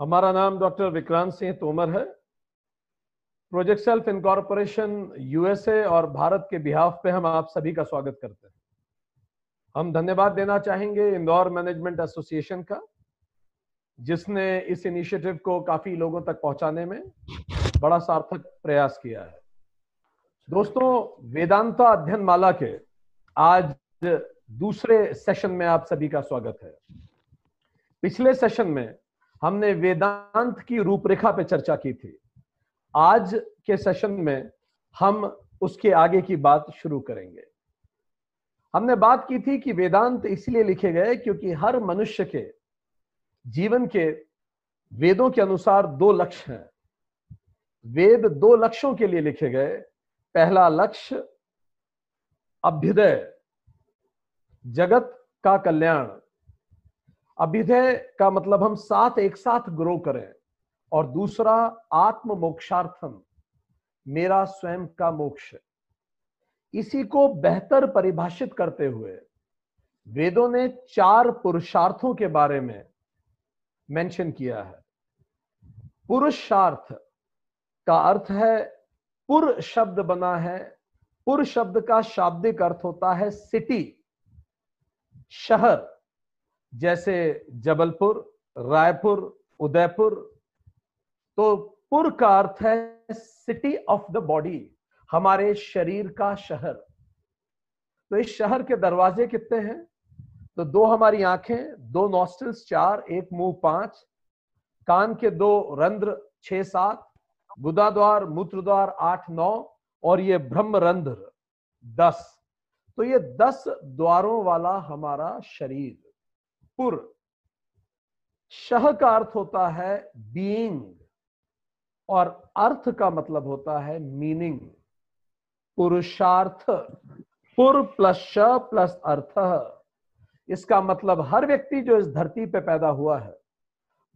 हमारा नाम डॉक्टर विक्रांत सिंह तोमर है। प्रोजेक्ट सेल्फ इनकॉर्पोरेशन यूएसए और भारत के बिहाफ पे हम आप सभी का स्वागत करते हैं। हम धन्यवाद देना चाहेंगे इंदौर मैनेजमेंट एसोसिएशन का, जिसने इस इनिशिएटिव को काफ़ी लोगों तक पहुँचाने में बड़ा सार्थक प्रयास किया है। दोस्तों, वेदांता अध्ययन माला के आज दूसरे सेशन में आप सभी का स्वागत है। पिछले सेशन में हमने वेदांत की रूपरेखा पे चर्चा की थी। आज के सेशन में हम उसके आगे की बात शुरू करेंगे। हमने बात की थी कि वेदांत इसलिए लिखे गए क्योंकि हर मनुष्य के जीवन के वेदों के अनुसार दो लक्ष्य हैं। वेद दो लक्ष्यों के लिए लिखे गए। पहला लक्ष्य, अभ्युदय, जगत का कल्याण। अभ्युदय का मतलब हम साथ एक साथ ग्रो करें और दूसरा आत्म मोक्षार्थम मेरा स्वयं का मोक्ष इसी को बेहतर परिभाषित करते हुए वेदों ने चार पुरुषार्थों के बारे में मेंशन किया है। पुरुषार्थ का अर्थ है, पुर शब्द बना है। पुर शब्द का शाब्दिक अर्थ होता है सिटी, शहर। जैसे जबलपुर, रायपुर, उदयपुर तो पुर का अर्थ है सिटी ऑफ़ द बॉडी हमारे शरीर का शहर। तो इस शहर के दरवाजे कितने हैं? तो दो हमारी आँखें, दो नॉस्टल्स चार, एक मुँह, पाँच। कान के दो रंध्र, छह, सात। गुदा द्वार मूत्र द्वार आठ, नौ। और ये ब्रह्म रंध्र दस। तो ये दस द्वारों वाला हमारा शरीर। पुर। शह का अर्थ होता है बीइंग और अर्थ का मतलब होता है मीनिंग पुरुषार्थ। पुर प्लस श प्लस अर्थ। इसका मतलब हर व्यक्ति जो इस धरती पे पैदा हुआ है,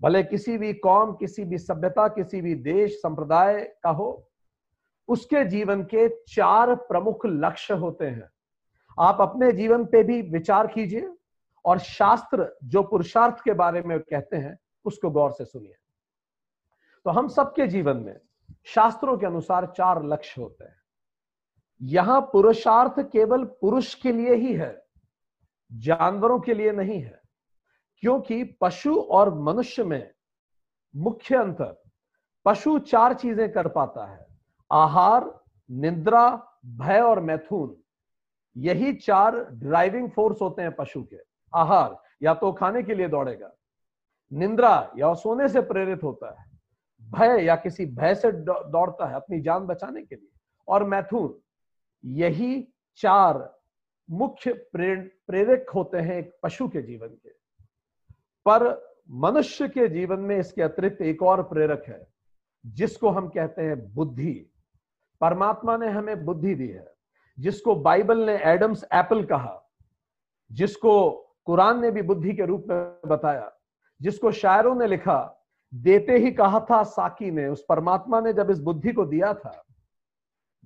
भले किसी भी कौम, किसी भी सभ्यता, किसी भी देश, संप्रदाय का हो, उसके जीवन के चार प्रमुख लक्ष्य होते हैं। आप अपने जीवन पे भी विचार कीजिए। और शास्त्र जो पुरुषार्थ के बारे में कहते हैं, उसको गौर से सुनिए। तो हम सबके जीवन में शास्त्रों के अनुसार चार लक्ष्य होते हैं। यहाँ पुरुषार्थ केवल पुरुष के लिए ही है, जानवरों के लिए नहीं है, क्योंकि पशु और मनुष्य में मुख्य अंतर, पशु चार चीज़ें कर पाता है, आहार, निद्रा, भय और मैथुन, यही चार ड्राइविंग फोर्स होते हैं पशु के। आहार, या तो खाने के लिए दौड़ेगा। निंद्रा या सोने से प्रेरित होता है। भय या किसी भय से दौड़ता है अपनी जान बचाने के लिए। और मैथुन, यही चार मुख्य प्रेरक होते हैं एक पशु के जीवन के। पर मनुष्य के जीवन में इसके अतिरिक्त एक और प्रेरक है, जिसको हम कहते हैं बुद्धि। परमात्मा ने हमें बुद्धि दी है, जिसको बाइबल ने एडम्स एप्पल कहा, जिसको कुरान ने भी बुद्धि के रूप में बताया, जिसको शायरों ने लिखा, देते ही कहा था साकी ने, उस परमात्मा ने जब इस बुद्धि को दिया था,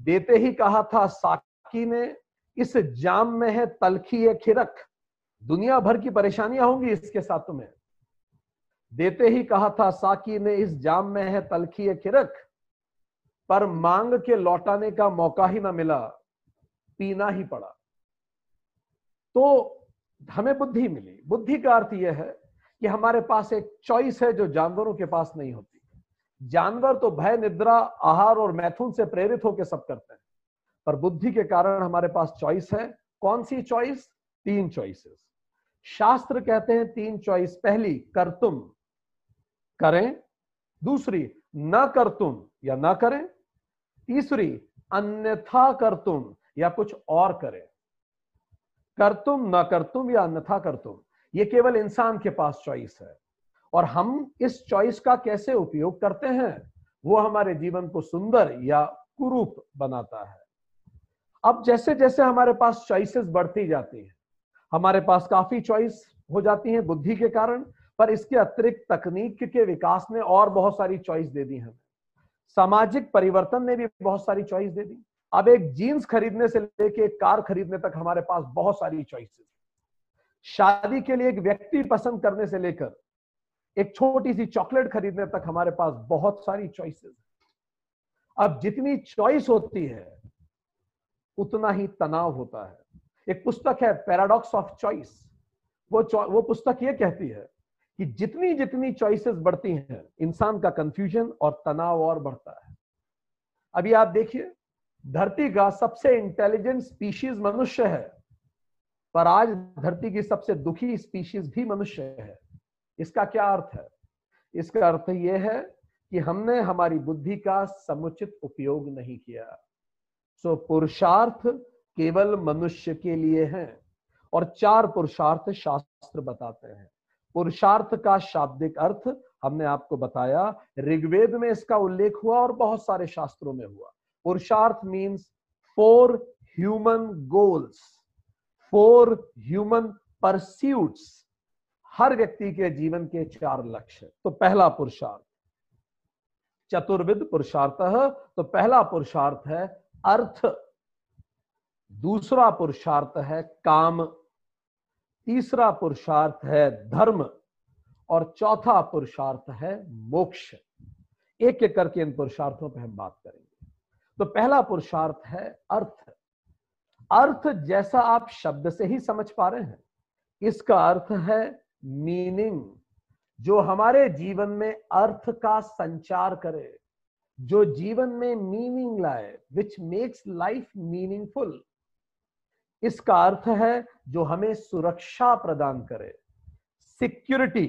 देते ही कहा था साकी ने, इस जाम में है तलखी है खिरक, दुनिया भर की परेशानियाँ होंगी इसके साथ तुम्हें। देते ही कहा था साकी ने, इस जाम में है तलखी है खिरक, पर मांग के लौटाने का मौका ही ना मिला, पीना ही पड़ा। तो हमें बुद्धि मिली। बुद्धि का अर्थ यह है कि हमारे पास एक चॉइस है जो जानवरों के पास नहीं होती। जानवर तो भय, निद्रा, आहार और मैथुन से प्रेरित होकर सब करते हैं। पर बुद्धि के कारण हमारे पास चॉइस है। कौन सी चॉइस तीन चॉइसेस शास्त्र कहते हैं तीन चॉइस पहली, कर तुम। करें। दूसरी, न कर तुम या ना करें। तीसरी, अन्यथा कर तुम या कुछ और करें। कर तुम, न कर तुम, या अन्यथा कर तुम। ये केवल इंसान के पास चॉइस है। और हम इस चॉइस का कैसे उपयोग करते हैं? वो हमारे जीवन को सुंदर या कुरूप बनाता है। अब जैसे जैसे हमारे पास चॉइसेस बढ़ती जाती है, हमारे पास काफ़ी चॉइस हो जाती है बुद्धि के कारण, पर इसके अतिरिक्त तकनीक के विकास ने और बहुत सारी चॉइस दे दी हमें। सामाजिक परिवर्तन ने भी बहुत सारी चॉइस दे दी। अब एक जीन्स खरीदने से लेके एक कार खरीदने तक हमारे पास बहुत सारी चॉइसेस शादी के लिए एक व्यक्ति पसंद करने से लेकर एक छोटी सी चॉकलेट खरीदने तक हमारे पास बहुत सारी चॉइसेस अब जितनी चॉइस होती है, उतना ही तनाव होता है। एक पुस्तक है पैराडॉक्स ऑफ़ चॉइस वो वो पुस्तक ये कहती है कि जितनी जितनी चॉइसेस बढ़ती हैं, इंसान का कंफ्यूजन और तनाव और बढ़ता है। अभी आप देखिए धरती का सबसे इंटेलिजेंट स्पीशीज मनुष्य है। पर आज धरती की सबसे दुखी स्पीशीज भी मनुष्य है। इसका क्या अर्थ है? इसका अर्थ यह है कि हमने हमारी बुद्धि का समुचित उपयोग नहीं किया। सो पुरुषार्थ केवल मनुष्य के लिए है और चार पुरुषार्थ शास्त्र बताते हैं। पुरुषार्थ का शाब्दिक अर्थ हमने आपको बताया, ऋग्वेद में इसका उल्लेख हुआ और बहुत सारे शास्त्रों में हुआ। पुरुषार्थ means four human goals four human pursuits हर व्यक्ति के जीवन के चार लक्ष्य। तो पहला पुरुषार्थ चतुर्विद पुरुषार्थ तो पहला पुरुषार्थ है अर्थ, दूसरा पुरुषार्थ है काम, तीसरा पुरुषार्थ है धर्म, और चौथा पुरुषार्थ है मोक्ष। एक एक करके इन पुरुषार्थों पर हम बात करेंगे। तो पहला पुरुषार्थ है अर्थ। अर्थ जैसा आप शब्द से ही समझ पा रहे हैं। इसका अर्थ है मीनिंग जो हमारे जीवन में अर्थ का संचार करे, जो जीवन में मीनिंग लाए विच मेक्स लाइफ मीनिंगफुल इसका अर्थ है जो हमें सुरक्षा प्रदान करे। सिक्योरिटी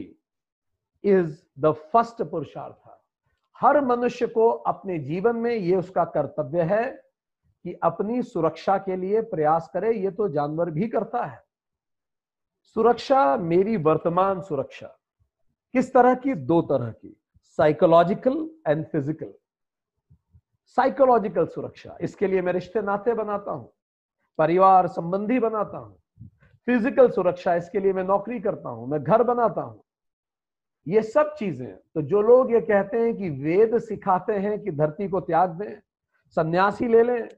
इज़ द फ़र्स्ट पुरुषार्थ। हर मनुष्य को अपने जीवन में यह उसका कर्तव्य है कि अपनी सुरक्षा के लिए प्रयास करे, ये तो जानवर भी करता है। सुरक्षा, मेरी वर्तमान सुरक्षा, किस तरह की? दो तरह की साइकोलॉजिकल एंड फ़िज़िकल साइकोलॉजिकल सुरक्षा, इसके लिए मैं रिश्ते नाते बनाता हूँ, परिवार, संबंधी बनाता हूँ। फ़िज़िकल सुरक्षा, इसके लिए मैं नौकरी करता हूँ, मैं घर बनाता हूँ। ये सब चीज़ें तो जो लोग ये कहते हैं कि वेद सिखाते हैं कि धरती को त्याग दें, सन्यासी ले लें,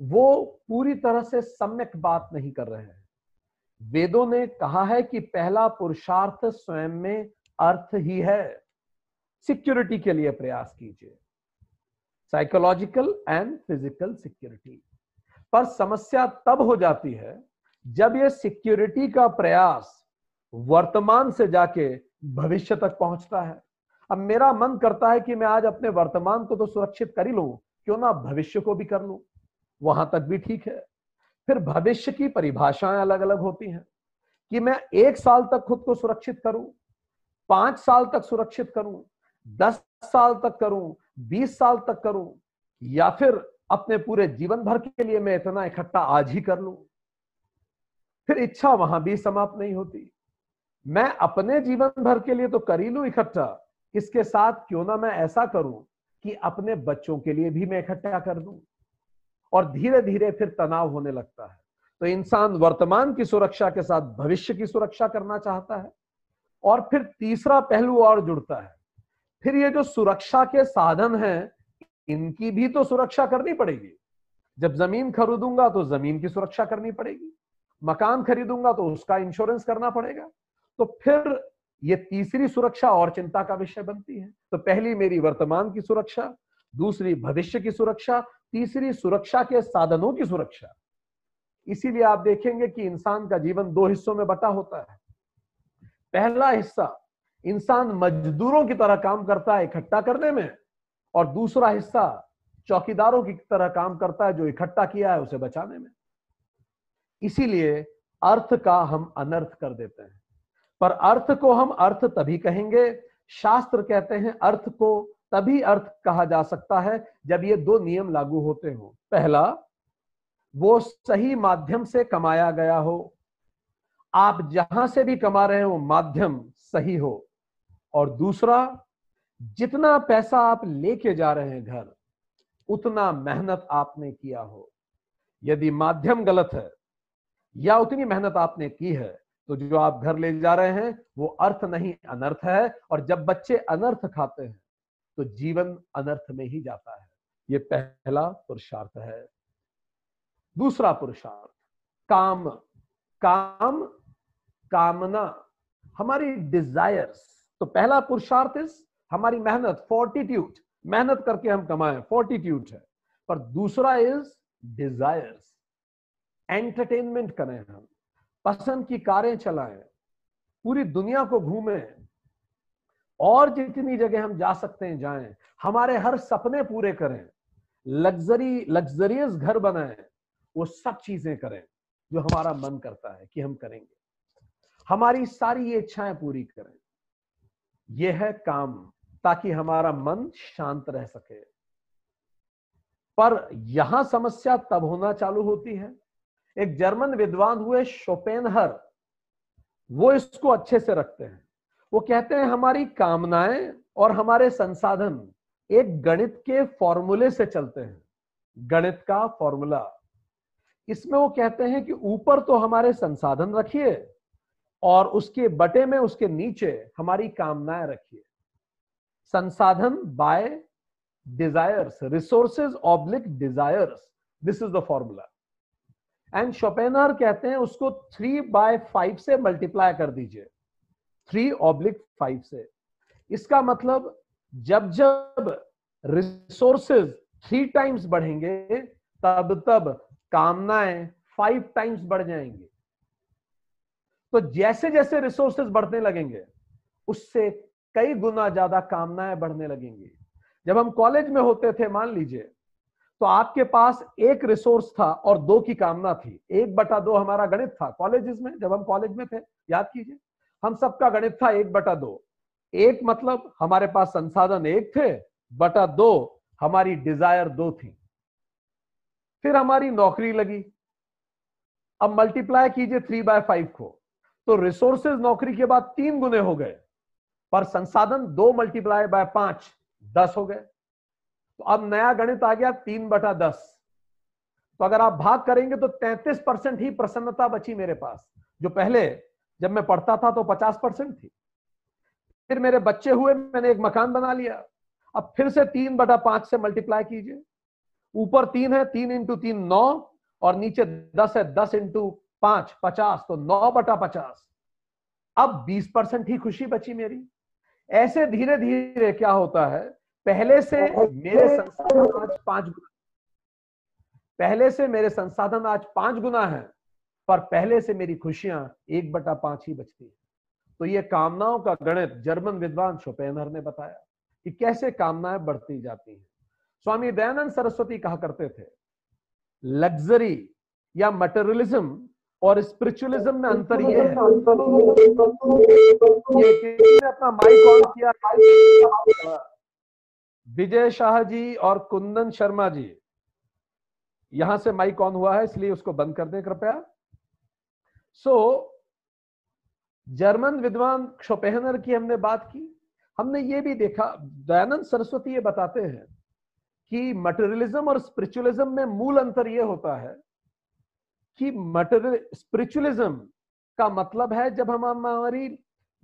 वो पूरी तरह से सम्यक बात नहीं कर रहे हैं। वेदों ने कहा है कि पहला पुरुषार्थ स्वयं में अर्थ ही है। सिक्योरिटी के लिए प्रयास कीजिए। Psychological and physical security. पर समस्या तब हो जाती है जब ये सिक्योरिटी का प्रयास वर्तमान से जाके भविष्य तक पहुँचता है। अब मेरा मन करता है कि मैं आज अपने वर्तमान को तो सुरक्षित कर ही लू, क्यों ना भविष्य को भी कर लू। वहाँ तक भी ठीक है। फिर भविष्य की परिभाषाएँ अलग अलग होती हैं कि मैं एक साल तक खुद को सुरक्षित करूँ, पाँच साल तक सुरक्षित करूँ, दस साल तक करूँ, बीस साल तक करूँ, या फिर अपने पूरे जीवन भर के लिए मैं इतना इकट्ठा आज ही कर लू। फिर इच्छा वहाँ भी समाप्त नहीं होती। मैं अपने जीवन भर के लिए तो कर ही लू इकट्ठा। इसके साथ क्यों ना मैं ऐसा करूँ कि अपने बच्चों के लिए भी मैं इकट्ठा कर दूँ? और धीरे धीरे फिर तनाव होने लगता है। तो इंसान वर्तमान की सुरक्षा के साथ भविष्य की सुरक्षा करना चाहता है और फिर तीसरा पहलू और जुड़ता है। फिर ये जो सुरक्षा के साधन हैं, इनकी भी तो सुरक्षा करनी पड़ेगी। जब ज़मीन खरीदूँगा तो ज़मीन की सुरक्षा करनी पड़ेगी। मकान खरीदूँगा तो उसका इंश्योरेंस करना पड़ेगा। तो फिर ये तीसरी सुरक्षा और चिंता का विषय बनती है। तो पहली मेरी वर्तमान की सुरक्षा, दूसरी भविष्य की सुरक्षा, तीसरी सुरक्षा के साधनों की सुरक्षा। इसीलिए आप देखेंगे कि इंसान का जीवन दो हिस्सों में बटा होता है। पहला हिस्सा, इंसान मजदूरों की तरह काम करता है इकट्ठा करने में, और दूसरा हिस्सा, चौकीदारों की तरह काम करता है जो इकट्ठा किया है उसे बचाने में। इसीलिए अर्थ का हम अनर्थ कर देते हैं। पर अर्थ को हम अर्थ तभी कहेंगे। शास्त्र कहते हैं, अर्थ को तभी अर्थ कहा जा सकता है जब ये दो नियम लागू होते हो। पहला, वो सही माध्यम से कमाया गया हो। आप जहाँ से भी कमा रहे हो, माध्यम सही हो। और दूसरा, जितना पैसा आप लेके जा रहे हैं घर, उतना मेहनत आपने किया हो। यदि माध्यम गलत है, या उतनी मेहनत आपने की है तो जो आप घर ले जा रहे हैं, वो अर्थ नहीं, अनर्थ है। और जब बच्चे अनर्थ खाते हैं तो जीवन अनर्थ में ही जाता है। ये पहला पुरुषार्थ है। दूसरा पुरुषार्थ, काम। काम, कामना। हमारी डिजायर्स तो पहला पुरुषार्थ इस हमारी मेहनत फोर्टिट्यूड मेहनत करके हम कमाए फोर्टिट्यूड है। पर दूसरा इज़ डिजायर्स एंटरटेनमेंट करें हम। पसंद की कारें चलाएँ, पूरी दुनिया को घूमें, और जितनी जगह हम जा सकते हैं, जाएँ, हमारे हर सपने पूरे करें, लग्जरी, लग्जरियस घर बनाएँ, वो सब चीज़ें करें जो हमारा मन करता है कि हम करेंगे। हमारी सारी ये इच्छाएँ पूरी करें। यह है काम, ताकि हमारा मन शांत रह सके। पर यहाँ समस्या तब होना चालू होती है एक जर्मन विद्वान हुए शोपेनहर वो इसको अच्छे से रखते हैं। वो कहते हैं, हमारी कामनाएँ और हमारे संसाधन एक गणित के फॉर्मूले से चलते हैं। गणित का फॉर्मूला। इसमें वो कहते हैं कि ऊपर तो हमारे संसाधन रखिए और उसके बटे में उसके नीचे हमारी कामनाएँ रखिए। संसाधन by desires, resources oblique desires. This is the formula. And Schopenhauer कहते हैं, उसको थ्री बाय फाइव से मल्टीप्लाई कर दीजिए। थ्री ऑब्लिक फाइव से। इसका मतलब जब जब रिसोर्सेज थ्री टाइम्स बढ़ेंगे, तब तब कामनाएँ फाइव टाइम्स बढ़ जाएँगी। तो जैसे जैसे रिसोर्सेज बढ़ने लगेंगे, उससे कई गुना ज़्यादा कामनाएँ बढ़ने लगेंगी। जब हम कॉलेज में होते थे, मान लीजिए तो आपके पास एक रिसोर्स था और दो की कामना थी। एक बटा दो हमारा गणित था। कॉलेज में, जब हम कॉलेज में थे, याद कीजिए, हम सबका गणित था एक बटा दो। एक मतलब हमारे पास संसाधन एक थे, बटा दो हमारी डिज़ायर दो थी। फिर हमारी नौकरी लगी। अब मल्टीप्लाई कीजिए थ्री बाय फाइव को। तो रिसोर्सेज नौकरी के बाद तीन गुने हो गए, पर संसाधन दो मल्टीप्लाई बाय पाँच, दस हो गए। तो अब नया गणित आ गया तीन बटा दस। तो अगर आप भाग करेंगे तो तैतीस परसेंट ही प्रसन्नता बची मेरे पास। जो पहले जब मैं पढ़ता था तो पचास परसेंट थी। फिर मेरे बच्चे हुए, मैंने एक मकान बना लिया। अब फिर से तीन बटा पाँच से मल्टीप्लाई कीजिए। ऊपर तीन है, तीन इंटू तीन नौ, और नीचे दस है, दस इंटू पाँच, पचास तो नौ बटा पचास। अब बीस परसेंट ही खुशी बची मेरी। ऐसे धीरे धीरे क्या होता है पहले से मेरे संसाधन आज पाँच गुना पहले से मेरे संसाधन आज पाँच गुना है पर पहले से मेरी खुशियाँ एक बटा पाँच ही बचती है। तो ये कामनाओं का गणित जर्मन विद्वान शोपेनर ने बताया कि कैसे कामनाएँ बढ़ती जाती हैं। स्वामी दयानंद सरस्वती कहा करते थे लग्जरी या मटेरियलिज्म और स्पिरिचुअलिज्म में अंतर ये है ये अपना माइक ऑन किया विजय शाह जी और कुंदन शर्मा जी। यहाँ से माइक ऑन हुआ है, इसलिए उसको बंद कर दें कृपया। सो जर्मन विद्वान शोपेहनर की हमने बात की। हमने ये भी देखा, दयानंद सरस्वती ये बताते हैं कि मटेरियलिज्म और स्पिरिचुअलिज्म में मूल अंतर यह होता है कि मटेरियल स्पिरिचुअलिज्म का मतलब है जब हम हमारी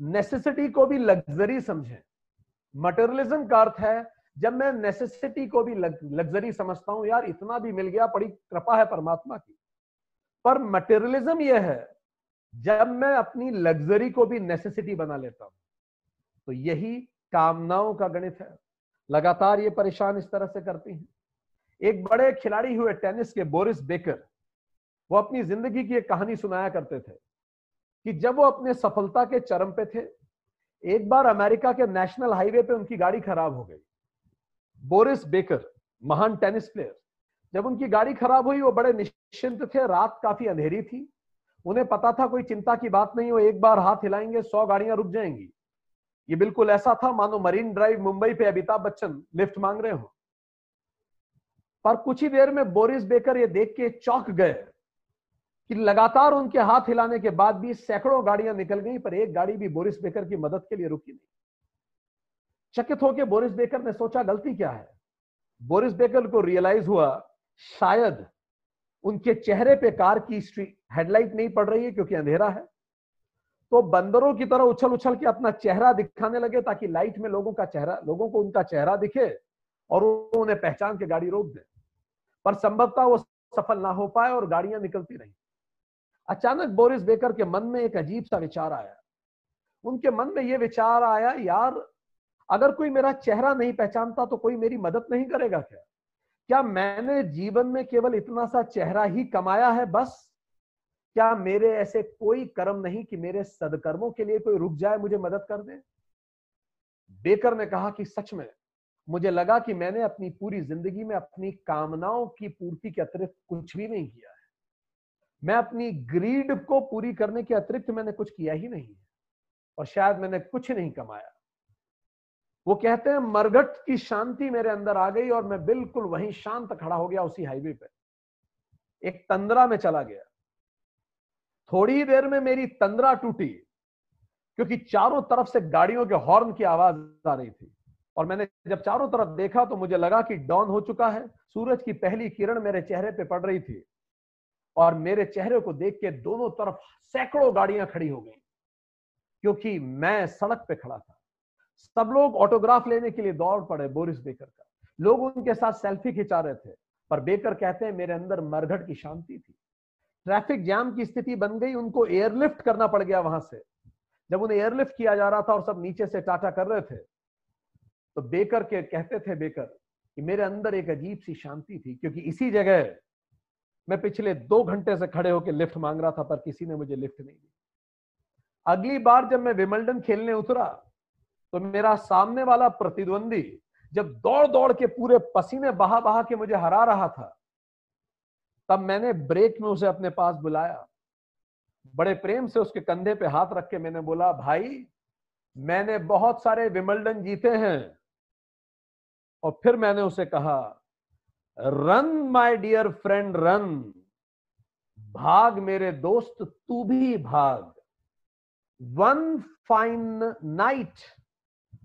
नेसेसिटी को भी लग्जरी समझें। मटेरियलिज्म का अर्थ है जब मैं नेसेसिटी को भी लग्जरी समझता हूँ, यार इतना भी मिल गया, बड़ी कृपा है परमात्मा की। पर मटेरियलिज्म यह है, जब मैं अपनी लग्जरी को भी नेसेसिटी बना लेता हूँ तो यही कामनाओं का गणित है। लगातार ये परेशान इस तरह से करती हैं। एक बड़े खिलाड़ी हुए टेनिस के बोरिस बेकर, वो अपनी ज़िंदगी की एक कहानी सुनाया करते थे, कि जब वो अपने सफलता के चरम पे थे, एक बार अमेरिका के नेशनल हाईवे पे उनकी गाड़ी खराब हो गई। बोरिस बेकर, महान टेनिस प्लेयर, जब उनकी गाड़ी खराब हुई, वो बड़े निश्चिंत थे, रात काफ़ी अंधेरी थी। उन्हें पता था कोई चिंता की बात नहीं हो एक बार हाथ हिलाएँगे, सौ गाड़ियाँ रुक जाएँगी। ये बिल्कुल ऐसा था, मानो मरीन ड्राइव मुंबई पे अमिताभ बच्चन लिफ्ट मांग रहे हो। पर कुछ ही देर में बोरिस बेकर ये देख के चौक गए कि लगातार उनके हाथ हिलाने के बाद भी सैकड़ों गाड़ियाँ निकल गई, पर एक गाड़ी भी बोरिस बेकर की मदद के लिए रुकी नहीं। चकित होकर बोरिस बेकर ने सोचा गलती क्या है? बोरिस बेकर को रियलाइज़ हुआ, शायद उनके चेहरे पे कार की स्ट्रीट हेडलाइट नहीं पड़ रही है क्योंकि अंधेरा है। तो बंदरों की तरह उछल उछल के अपना चेहरा दिखाने लगे ताकि लाइट में लोगों का चेहरा, लोगों को उनका चेहरा दिखे और उन्हें पहचान के गाड़ी रोक दे। पर संभवतः वो सफल ना हो पाए और गाड़ियाँ निकलती रही। अचानक बोरिस बेकर के मन में एक अजीब सा विचार आया। उनके मन में यह विचार आया, यार अगर कोई मेरा चेहरा नहीं पहचानता तो कोई मेरी मदद नहीं करेगा क्या? क्या मैंने जीवन में केवल इतना सा चेहरा ही कमाया है बस? क्या मेरे ऐसे कोई कर्म नहीं कि मेरे सदकर्मों के लिए कोई रुक जाए, मुझे मदद कर दे? बेकर ने कहा कि सच में, मुझे लगा कि मैंने अपनी पूरी ज़िंदगी में अपनी कामनाओं की पूर्ति के अतिरिक्त कुछ भी नहीं किया है। मैं अपनी ग्रीड को पूरी करने के अतिरिक्त मैंने कुछ किया ही नहीं है और शायद मैंने कुछ नहीं कमाया। वो कहते हैं, मरघट की शांति मेरे अंदर आ गई और मैं बिल्कुल वहीं शांत खड़ा हो गया उसी हाईवे पे। एक तंद्रा में चला गया। थोड़ी ही देर में मेरी तंद्रा टूटी, क्योंकि चारों तरफ़ से गाड़ियों के हॉर्न की आवाज़ आ रही थी। और मैंने जब चारों तरफ़ देखा तो मुझे लगा कि डॉन हो चुका है, सूरज की पहली किरण मेरे चेहरे पे पड़ रही थी। और मेरे चेहरे को देख के दोनों तरफ़ सैकड़ों गाड़ियाँ खड़ी हो गई, क्योंकि मैं सड़क पे खड़ा था। सब लोग ऑटोग्राफ लेने के लिए दौड़ पड़े बोरिस बेकर का। लोग उनके साथ सेल्फी खिंचा रहे थे, पर बेकर कहते हैं, मेरे अंदर मरघट की शांति थी। ट्रैफ़िक जाम की स्थिति बन गई, उनको एयरलिफ्ट करना पड़ गया वहाँ से। जब उन्हें एयरलिफ्ट किया जा रहा था और सब नीचे से टाटा कर रहे थे तो बेकर के कहते थे, बेकर, कि मेरे अंदर एक अजीब सी शांति थी, क्योंकि इसी जगह मैं पिछले दो घंटे से खड़े होकर लिफ्ट मांग रहा था, पर किसी ने मुझे लिफ्ट नहीं दी। अगली बार जब मैं विमल्डन खेलने उतरा तो मेरा सामने वाला प्रतिद्वंदी जब दौड़ दौड़ के पूरे पसीने बहा बहा के मुझे हरा रहा था, तब मैंने ब्रेक में उसे अपने पास बुलाया। बड़े प्रेम से उसके कंधे पे हाथ रख के मैंने बोला, भाई, मैंने बहुत सारे विमल्डन जीते हैं। और फिर मैंने उसे कहा, run, my dear friend, run. भाग मेरे दोस्त, तू भी भाग। One fine night.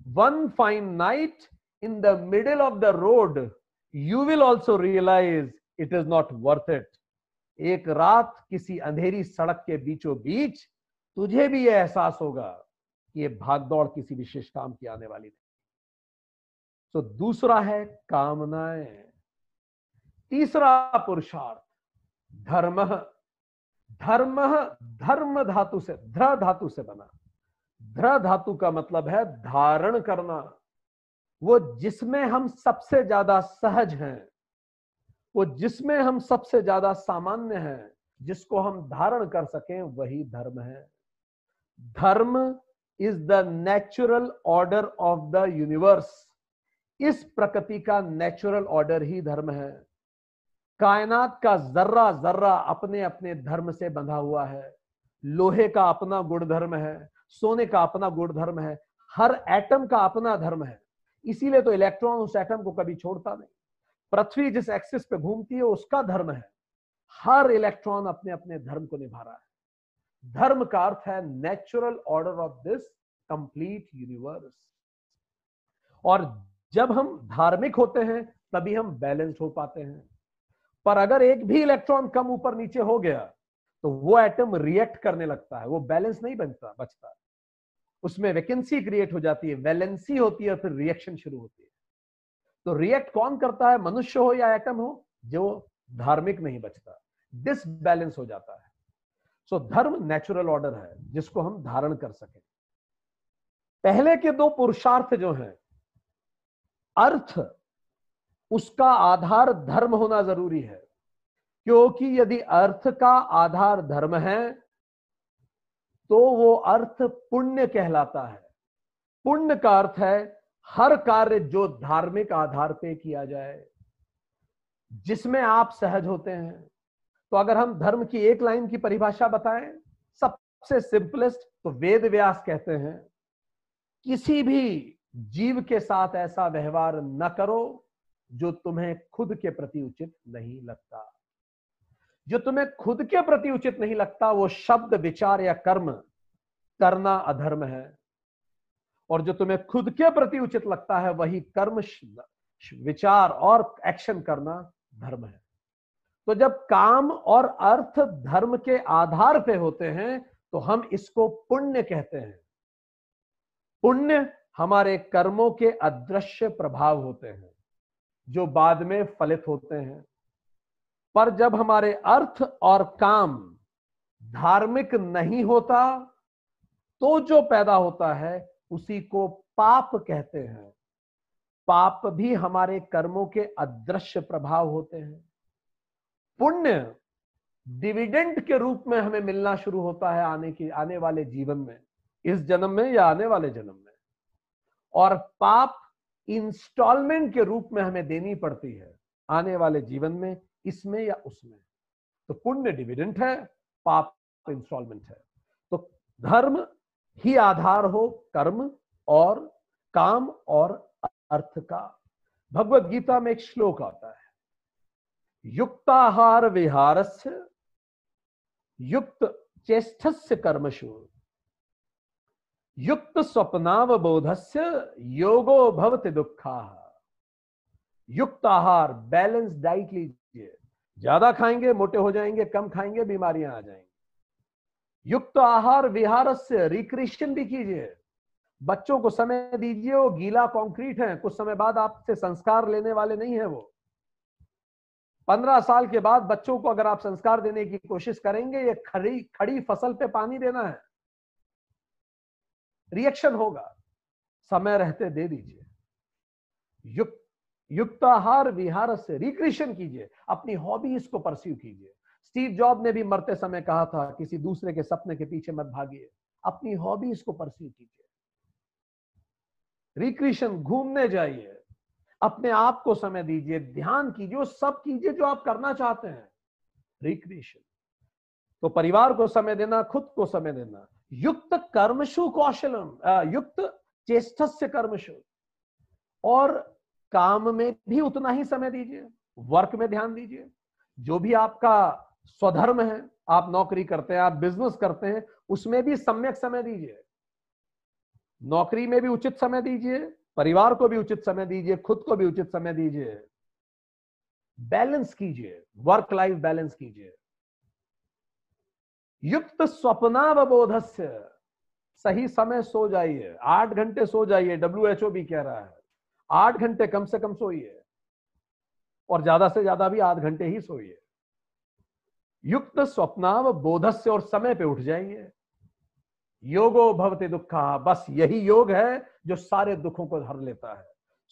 One fine night in the middle of the road you will also realise it is not worth it एक रात किसी अंधेरी सड़क के बीचों बीच तुझे भी यह एहसास होगा कि यह भागदौड़ किसी विशेष काम की आने वाली नहीं। तो दूसरा है कामनाएँ। तीसरा पुरुषार्थ, धर्म। धर्म धर्म धातु से ध्र धातु से बना। ध्र धातु का मतलब है धारण करना। वो जिसमें हम सबसे ज़्यादा सहज हैं, वो जिसमें हम सबसे ज़्यादा सामान्य हैं, जिसको हम धारण कर सकें, वही धर्म है। Dharma is the natural order of the universe इस प्रकृति का नेचुरल ऑर्डर ही धर्म है। कायनात का जर्रा जर्रा अपने अपने धर्म से बंधा हुआ है। लोहे का अपना गुण धर्म है। सोने का अपना गुण धर्म है, हर एटम का अपना धर्म है। इसीलिए तो इलेक्ट्रॉन उस एटम को कभी छोड़ता नहीं। पृथ्वी जिस एक्सिस पे घूमती है, उसका धर्म है। हर इलेक्ट्रॉन अपने अपने धर्म को निभा रहा है। धर्म का अर्थ है natural order of this complete universe और जब हम धार्मिक होते हैं, तभी हम बैलेंस्ड हो पाते हैं। पर अगर एक भी इलेक्ट्रॉन कम ऊपर नीचे हो गया तो वो एटम रिएक्ट करने लगता है। वो बैलेंस नहीं बनता, बचता। उसमें वैकेंसी क्रिएट हो जाती है वैलेंसी होती है फिर रिएक्शन शुरू होती है। तो रिएक्ट कौन करता है? मनुष्य हो या एटम हो? जो धार्मिक नहीं बचता डिसबैलेंस हो जाता है। सो धर्म नेचुरल ऑर्डर है, जिसको हम धारण कर सके। पहले के दो पुरुषार्थ जो हैं, अर्थ, उसका आधार धर्म होना ज़रूरी है। क्योंकि यदि अर्थ का आधार धर्म है तो वो अर्थ पुण्य कहलाता है। पुण्य का अर्थ है, हर कार्य जो धार्मिक आधार पे किया जाए, जिसमें आप सहज होते हैं। तो अगर हम धर्म की एक लाइन की परिभाषा बताएँ, सबसे सिंपलेस्ट तो वेद व्यास कहते हैं, किसी भी जीव के साथ ऐसा व्यवहार न करो, जो तुम्हें खुद के प्रति उचित नहीं लगता। जो तुम्हें खुद के प्रति उचित नहीं लगता, वो शब्द, विचार या कर्म करना अधर्म है। और जो तुम्हें खुद के प्रति उचित लगता है, वही कर्म विचार और एक्शन करना धर्म है। तो जब काम और अर्थ धर्म के आधार पे होते हैं तो हम इसको पुण्य कहते हैं। पुण्य हमारे कर्मों के अदृश्य प्रभाव होते हैं, जो बाद में फलित होते हैं। पर जब हमारे अर्थ और काम धार्मिक नहीं होता तो जो पैदा होता है, उसी को पाप कहते हैं। पाप भी हमारे कर्मों के अदृश्य प्रभाव होते हैं। पुण्य डिविडेंड के रूप में हमें मिलना शुरू होता है आने की, आने वाले जीवन में, इस जन्म में या आने वाले जन्म में। और पाप इंस्टॉलमेंट के रूप में हमें देनी पड़ती है आने वाले जीवन में इसमें या उसमें? तो पुण्य डिविडेंट है, पाप इंस्टॉलमेंट है। तो धर्म ही आधार हो कर्म और काम और अर्थ का। भगवत गीता में एक श्लोक आता है, युक्ताहार विहारस्य, युक्त चेष्टस्य कर्मशु युक्त स्वप्नावबोधस्य योगो भवति दुखा। युक्त आहार बैलेंस डाइट लीजिए ज़्यादा खाएँगे, मोटे हो जाएँगे, कम खाएँगे, बीमारियाँ आ जाएँगी। युक्त आहार विहार से रिक्रिएशन भी कीजिए। बच्चों को समय दीजिए, वो गीला कंक्रीट है। कुछ समय बाद आपसे संस्कार लेने वाले नहीं है वो। पंद्रह साल के बाद बच्चों को अगर आप संस्कार देने की कोशिश करेंगे, ये खड़ी खड़ी फ़सल पे पानी देना है। रिएक्शन होगा। समय रहते दे दीजिए। युक्त युक्ताहार विहार से रिक्रिएशन कीजिए, अपनी हॉबीज को परस्यू कीजिए। स्टीव जॉब ने भी मरते समय कहा था, किसी दूसरे के सपने के पीछे मत भागिए, अपनी हॉबीज को परस्यू कीजिए। रिक्रिएशन घूमने जाइए, अपने आप को समय दीजिए, ध्यान कीजिए सब कीजिए जो आप करना चाहते हैं। रिक्रिएशन तो परिवार को समय देना, खुद को समय देना। युक्त कर्मशु कौशलम युक्त चेष्टस्य कर्मशु और काम में भी उतना ही समय दीजिए वर्क में ध्यान दीजिए। जो भी आपका स्वधर्म है, आप नौकरी करते हैं, आप बिज़नेस करते हैं, उसमें भी सम्यक समय दीजिए। नौकरी में भी उचित समय दीजिए, परिवार को भी उचित समय दीजिए, खुद को भी उचित समय दीजिए। बैलेंस कीजिए वर्क लाइफ बैलेंस कीजिए। युक्त स्वप्नावबोधस्य, सही समय सो जाइए, आठ घंटे सो जाइए डब्ल्यू एच ओ भी कह रहा है। आठ घंटे कम से कम सोइए। और ज़्यादा से ज़्यादा भी आध घंटे ही सोइए। युक्त स्वप्नाव बोधस्य और समय पे उठ जाइए। योगो भवते दुखा। बस यही योग है जो सारे दुखों को धर लेता है।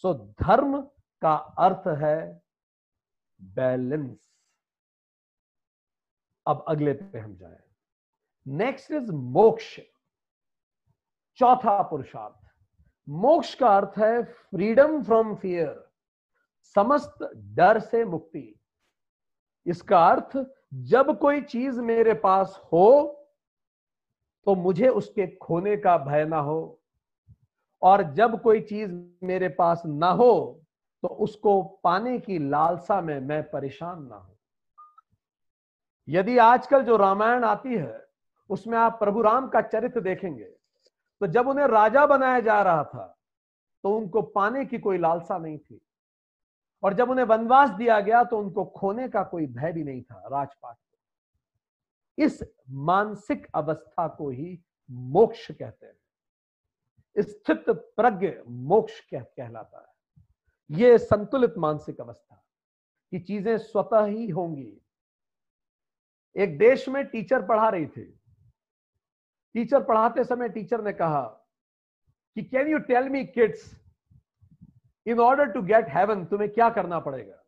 सो धर्म का अर्थ है बैलेंस। अब अगले पे हम जाए। नेक्स्ट इज़ मोक्ष। चौथा पुरुषार्थ। मोक्ष का अर्थ है फ्रीडम फ्रॉम फियर समस्त डर से मुक्ति। इसका अर्थ, जब कोई चीज़ मेरे पास हो तो मुझे उसके खोने का भय ना हो, और जब कोई चीज़ मेरे पास ना हो तो उसको पाने की लालसा में मैं परेशान ना हूँ। यदि आजकल जो रामायण आती है, उसमें आप प्रभु राम का चरित्र देखेंगे तो जब उन्हें राजा बनाया जा रहा था तो उनको पाने की कोई लालसा नहीं थी। और जब उन्हें वनवास दिया गया तो उनको खोने का कोई भय भी नहीं था राजपाट इस मानसिक अवस्था को ही मोक्ष कहते हैं। स्थित प्रज्ञ मोक्ष कह, कहलाता है। यह संतुलित मानसिक अवस्था की चीज़ें स्वतः ही होंगी। एक देश में टीचर पढ़ा रही थी टीचर पढ़ाते समय टीचर ने कहा कि can you tell me kids in order to get heaven तुम्हें क्या करना पड़ेगा?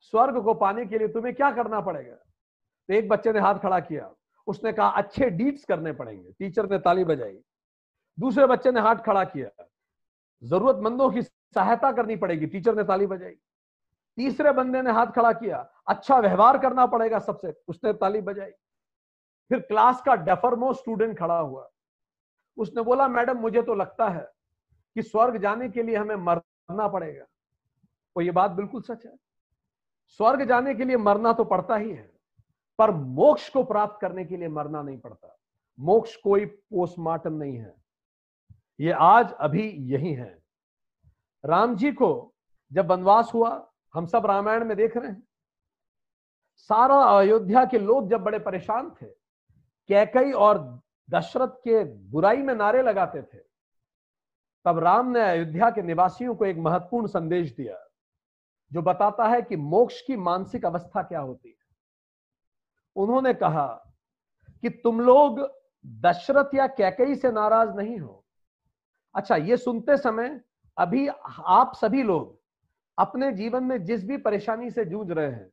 स्वर्ग को पाने के लिए तुम्हें क्या करना पड़ेगा? तो एक बच्चे ने हाथ खड़ा किया। उसने कहा, अच्छे डीड्स करने पड़ेंगे। टीचर ने ताली बजाई। दूसरे बच्चे ने हाथ खड़ा किया। जरूरतमंदों की सहायता करनी पड़ेगी। टीचर ने ताली बजाई। तीसरे बंदे ने हाथ खड़ा किया। अच्छा व्यवहार करना पड़ेगा सबसे। उसने ताली बजाई। फिर क्लास का डेफरमो स्टूडेंट खड़ा हुआ। उसने बोला, मैडम, मुझे तो लगता है कि स्वर्ग जाने के लिए हमें मरना पड़ेगा। तो ये बात बिल्कुल सच है। स्वर्ग जाने के लिए मरना तो पड़ता ही है, पर मोक्ष को प्राप्त करने के लिए मरना नहीं पड़ता। मोक्ष कोई पोस्टमार्टम नहीं है। ये आज अभी यही है। राम जी को जब वनवास हुआ, हम सब रामायण में देख रहे हैं। सारा अयोध्या के लोग जब बड़े परेशान थे कैकई और दशरथ के बुराई में नारे लगाते थे। तब राम ने अयोध्या के निवासियों को एक महत्वपूर्ण संदेश दिया, जो बताता है कि मोक्ष की मानसिक अवस्था क्या होती है। उन्होंने कहा कि तुम लोग दशरथ या कैकई से नाराज़ नहीं हो। अच्छा ये सुनते समय अभी आप सभी लोग अपने जीवन में जिस भी परेशानी से जूझ रहे हैं,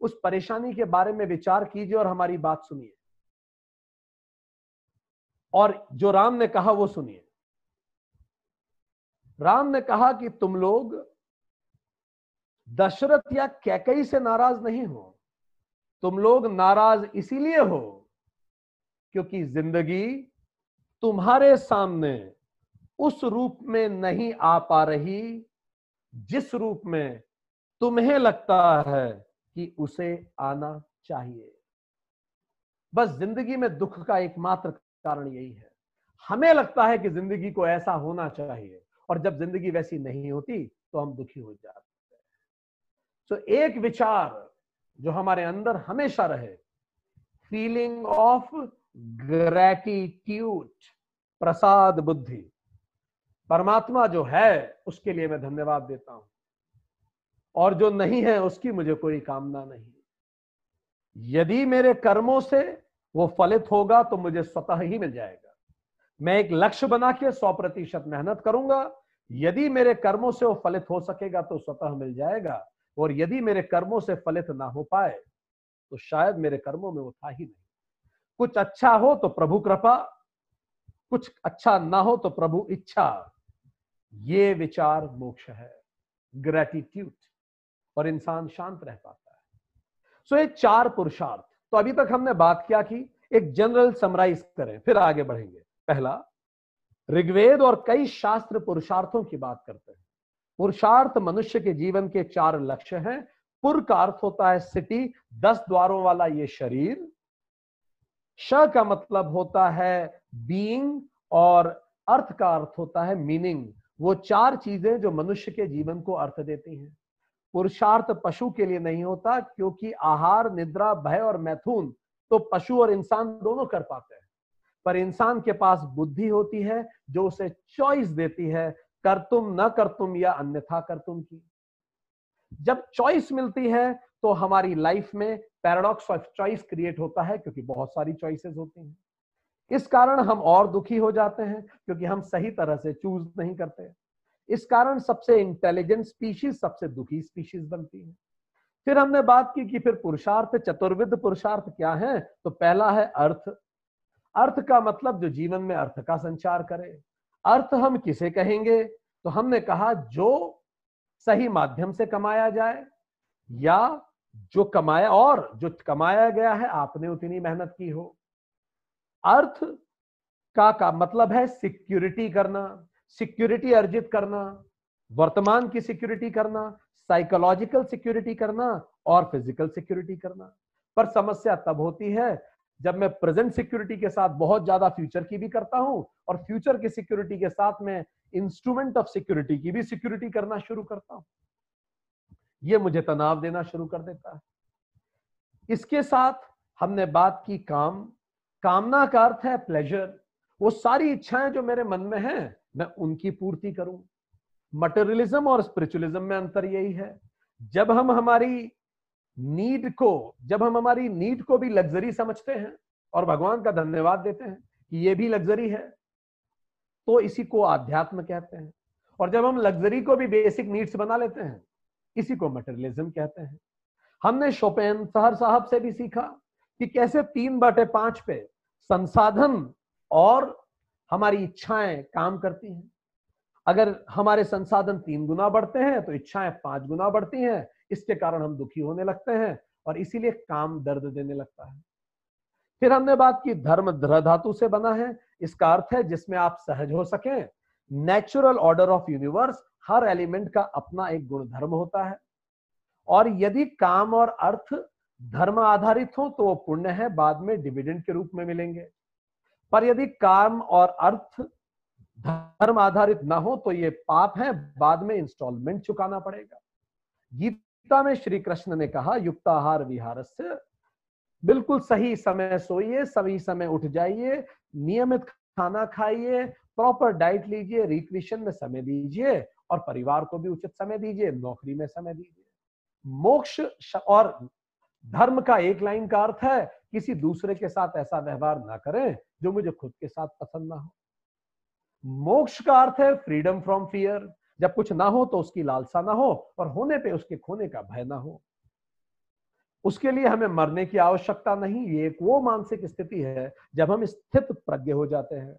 उस परेशानी के बारे में विचार कीजिए और हमारी बात सुनिए। और जो राम ने कहा वो सुनिए। राम ने कहा कि तुम लोग दशरथ या कैकई से नाराज़ नहीं हो। तुम लोग नाराज़ इसीलिए हो क्योंकि ज़िंदगी तुम्हारे सामने उस रूप में नहीं आ पा रही जिस रूप में तुम्हें लगता है कि उसे आना चाहिए। बस ज़िंदगी में दुख का एकमात्र कारण यही है। हमें लगता है कि ज़िंदगी को ऐसा होना चाहिए और जब ज़िंदगी वैसी नहीं होती तो हम दुखी हो जाते हैं। तो एक विचार जो हमारे अंदर हमेशा रहे फीलिंग ऑफ़ ग्रेटिट्यूड प्रसाद बुद्धि। परमात्मा जो है, उसके लिए मैं धन्यवाद देता हूँ। और जो नहीं है, उसकी मुझे कोई कामना नहीं। यदि मेरे कर्मों से वो फलित होगा तो मुझे स्वतः ही मिल जाएगा। मैं एक लक्ष्य बना के सौ प्रतिशत मेहनत करूँगा। यदि मेरे कर्मों से वो फलित हो सकेगा तो स्वतः मिल जाएगा। और यदि मेरे कर्मों से फलित ना हो पाए तो शायद मेरे कर्मों में वो था ही नहीं। कुछ अच्छा हो तो प्रभु कृपा, कुछ अच्छा ना हो तो प्रभु इच्छा। ये विचार मोक्ष है ग्रेटिट्यूड और इंसान शांत रह पाता है। सो ये चार पुरुषार्थ। तो अभी तक हमने बात किया की? एक जनरल समराइज करें, फिर आगे बढ़ेंगे। पहला, ऋग्वेद और कई शास्त्र पुरुषार्थों की बात करते हैं। पुरुषार्थ मनुष्य के जीवन के चार लक्ष्य हैं। पुर का अर्थ होता है सिटी, दस द्वारों वाला ये शरीर। श का मतलब होता है बीइंग और अर्थ का अर्थ होता है मीनिंग वो चार चीज़ें जो मनुष्य के जीवन को अर्थ देती हैं। पुरुषार्थ पशु के लिए नहीं होता, क्योंकि आहार, निद्रा, भय और मैथुन तो पशु और इंसान दोनों कर पाते हैं। पर इंसान के पास बुद्धि होती है, जो उसे चॉइस देती है, कर तुम, न कर तुम या अन्यथा कर तुम की। जब चॉइस मिलती है तो हमारी लाइफ में पैराडॉक्स ऑफ़ चॉइस क्रिएट होता है, क्योंकि बहुत सारी चॉइसेस होती हैं। इस कारण हम और दुखी हो जाते हैं, क्योंकि हम सही तरह से चूज़ नहीं करते। इस कारण सबसे इंटेलिजेंट स्पीशीज सबसे दुखी स्पीशीज बनती है। फिर हमने बात की कि फिर पुरुषार्थ चतुर्विद पुरुषार्थ क्या है? तो पहला है अर्थ। अर्थ का मतलब जो जीवन में अर्थ का संचार करे। अर्थ हम किसे कहेंगे? तो हमने कहा, जो सही माध्यम से कमाया जाए या जो कमाया और जो कमाया गया है, आपने उतनी मेहनत की हो। अर्थ का का मतलब है सिक्योरिटी करना। सिक्योरिटी अर्जित करना, वर्तमान की सिक्योरिटी करना साइकोलॉजिकल सिक्योरिटी करना और फ़िज़िकल सिक्योरिटी करना। पर समस्या तब होती है जब मैं प्रेजेंट सिक्योरिटी के साथ बहुत ज़्यादा फ्यूचर की भी करता हूँ और फ्यूचर की सिक्योरिटी के साथ मैं इंस्ट्रूमेंट ऑफ़ सिक्योरिटी की भी सिक्योरिटी करना शुरू करता हूँ। ये मुझे तनाव देना शुरू कर देता है। इसके साथ हमने बात की काम। कामना का अर्थ है प्लेजर वो सारी इच्छाएँ जो मेरे मन में हैं मैं उनकी पूर्ति करूँ। मटेरियलिज्म और स्पिरिचुअलिज्म में अंतर यही है। जब हम हमारी नीड को, जब हम हमारी नीड को भी लग्जरी समझते हैं और भगवान का धन्यवाद देते हैं कि ये भी लग्जरी है तो इसी को आध्यात्म कहते हैं। और जब हम लग्जरी को भी बेसिक नीड्स बना लेते हैं, इसी को मटेरियलिज्म कहते हैं। हमने शोपेन सहर साहब से भी सीखा कि कैसे तीन बटे पाँच पे संसाधन और हमारी इच्छाएँ काम करती हैं। अगर हमारे संसाधन तीन गुना बढ़ते हैं तो इच्छाएँ पाँच गुना बढ़ती हैं, इसके कारण हम दुखी होने लगते हैं और इसीलिए काम दर्द देने लगता है। फिर हमने बात की धर्म ध्र धातु से बना है, इसका अर्थ है जिसमें आप सहज हो सके नेचुरल ऑर्डर ऑफ़ यूनिवर्स हर एलिमेंट का अपना एक गुण धर्म होता है। और यदि काम और अर्थ धर्म आधारित हो तो वो पुण्य है, बाद में डिविडेंड के रूप में मिलेंगे। पर यदि काम और अर्थ धर्म आधारित ना हो तो ये पाप है। बाद में इंस्टॉलमेंट चुकाना पड़ेगा। गीता में श्री कृष्ण ने कहा, युक्ताहार विहार बिल्कुल सही समय सोइए सही समय उठ जाइए, नियमित खाना खाइए प्रॉपर डाइट लीजिए रिक्रिएशन में समय दीजिए और परिवार को भी उचित समय दीजिए, नौकरी में समय दीजिए। मोक्ष और धर्म का एक लाइन का अर्थ है, किसी दूसरे के साथ ऐसा व्यवहार ना करें। जो मुझे खुद के साथ पसंद ना हो। मोक्ष का अर्थ है फ्रीडम फ्रॉम फियर जब कुछ ना हो तो उसकी लालसा ना हो और होने पे उसके खोने का भय ना हो। उसके लिए हमें मरने की आवश्यकता नहीं। ये एक वो मानसिक स्थिति है जब हम स्थित प्रज्ञ हो जाते हैं।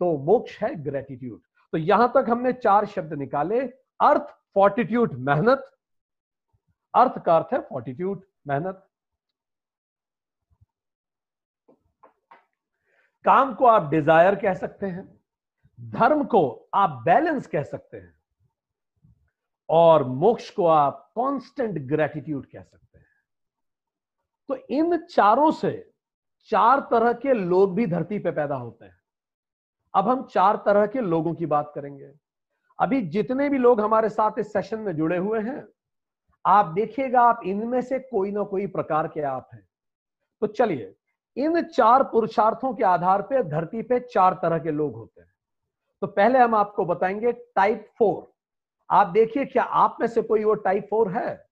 तो मोक्ष है ग्रेटिट्यूड तो यहाँ तक हमने चार शब्द निकाले। अर्थ फोर्टिट्यूड मेहनत। अर्थ का अर्थ है फोर्टिट्यूड मेहनत। काम को आप डिज़ायर कह सकते हैं, धर्म को आप बैलेंस कह सकते हैं, और मोक्ष को आप कांस्टेंट ग्रेटिट्यूड कह सकते हैं। तो इन चारों से चार तरह के लोग भी धरती पे पैदा होते हैं। अब हम चार तरह के लोगों की बात करेंगे। अभी जितने भी लोग हमारे साथ इस सेशन में जुड़े हुए हैं, आप देखिएगा आप इनमें से कोई ना कोई प्रकार के आप हैं। तो चलिए इन चार पुरुषार्थों के आधार पे, धरती पे चार तरह के लोग होते हैं। तो पहले हम आपको बताएँगे टाइप फोर आप देखिए क्या आप में से कोई वो टाइप फोर है?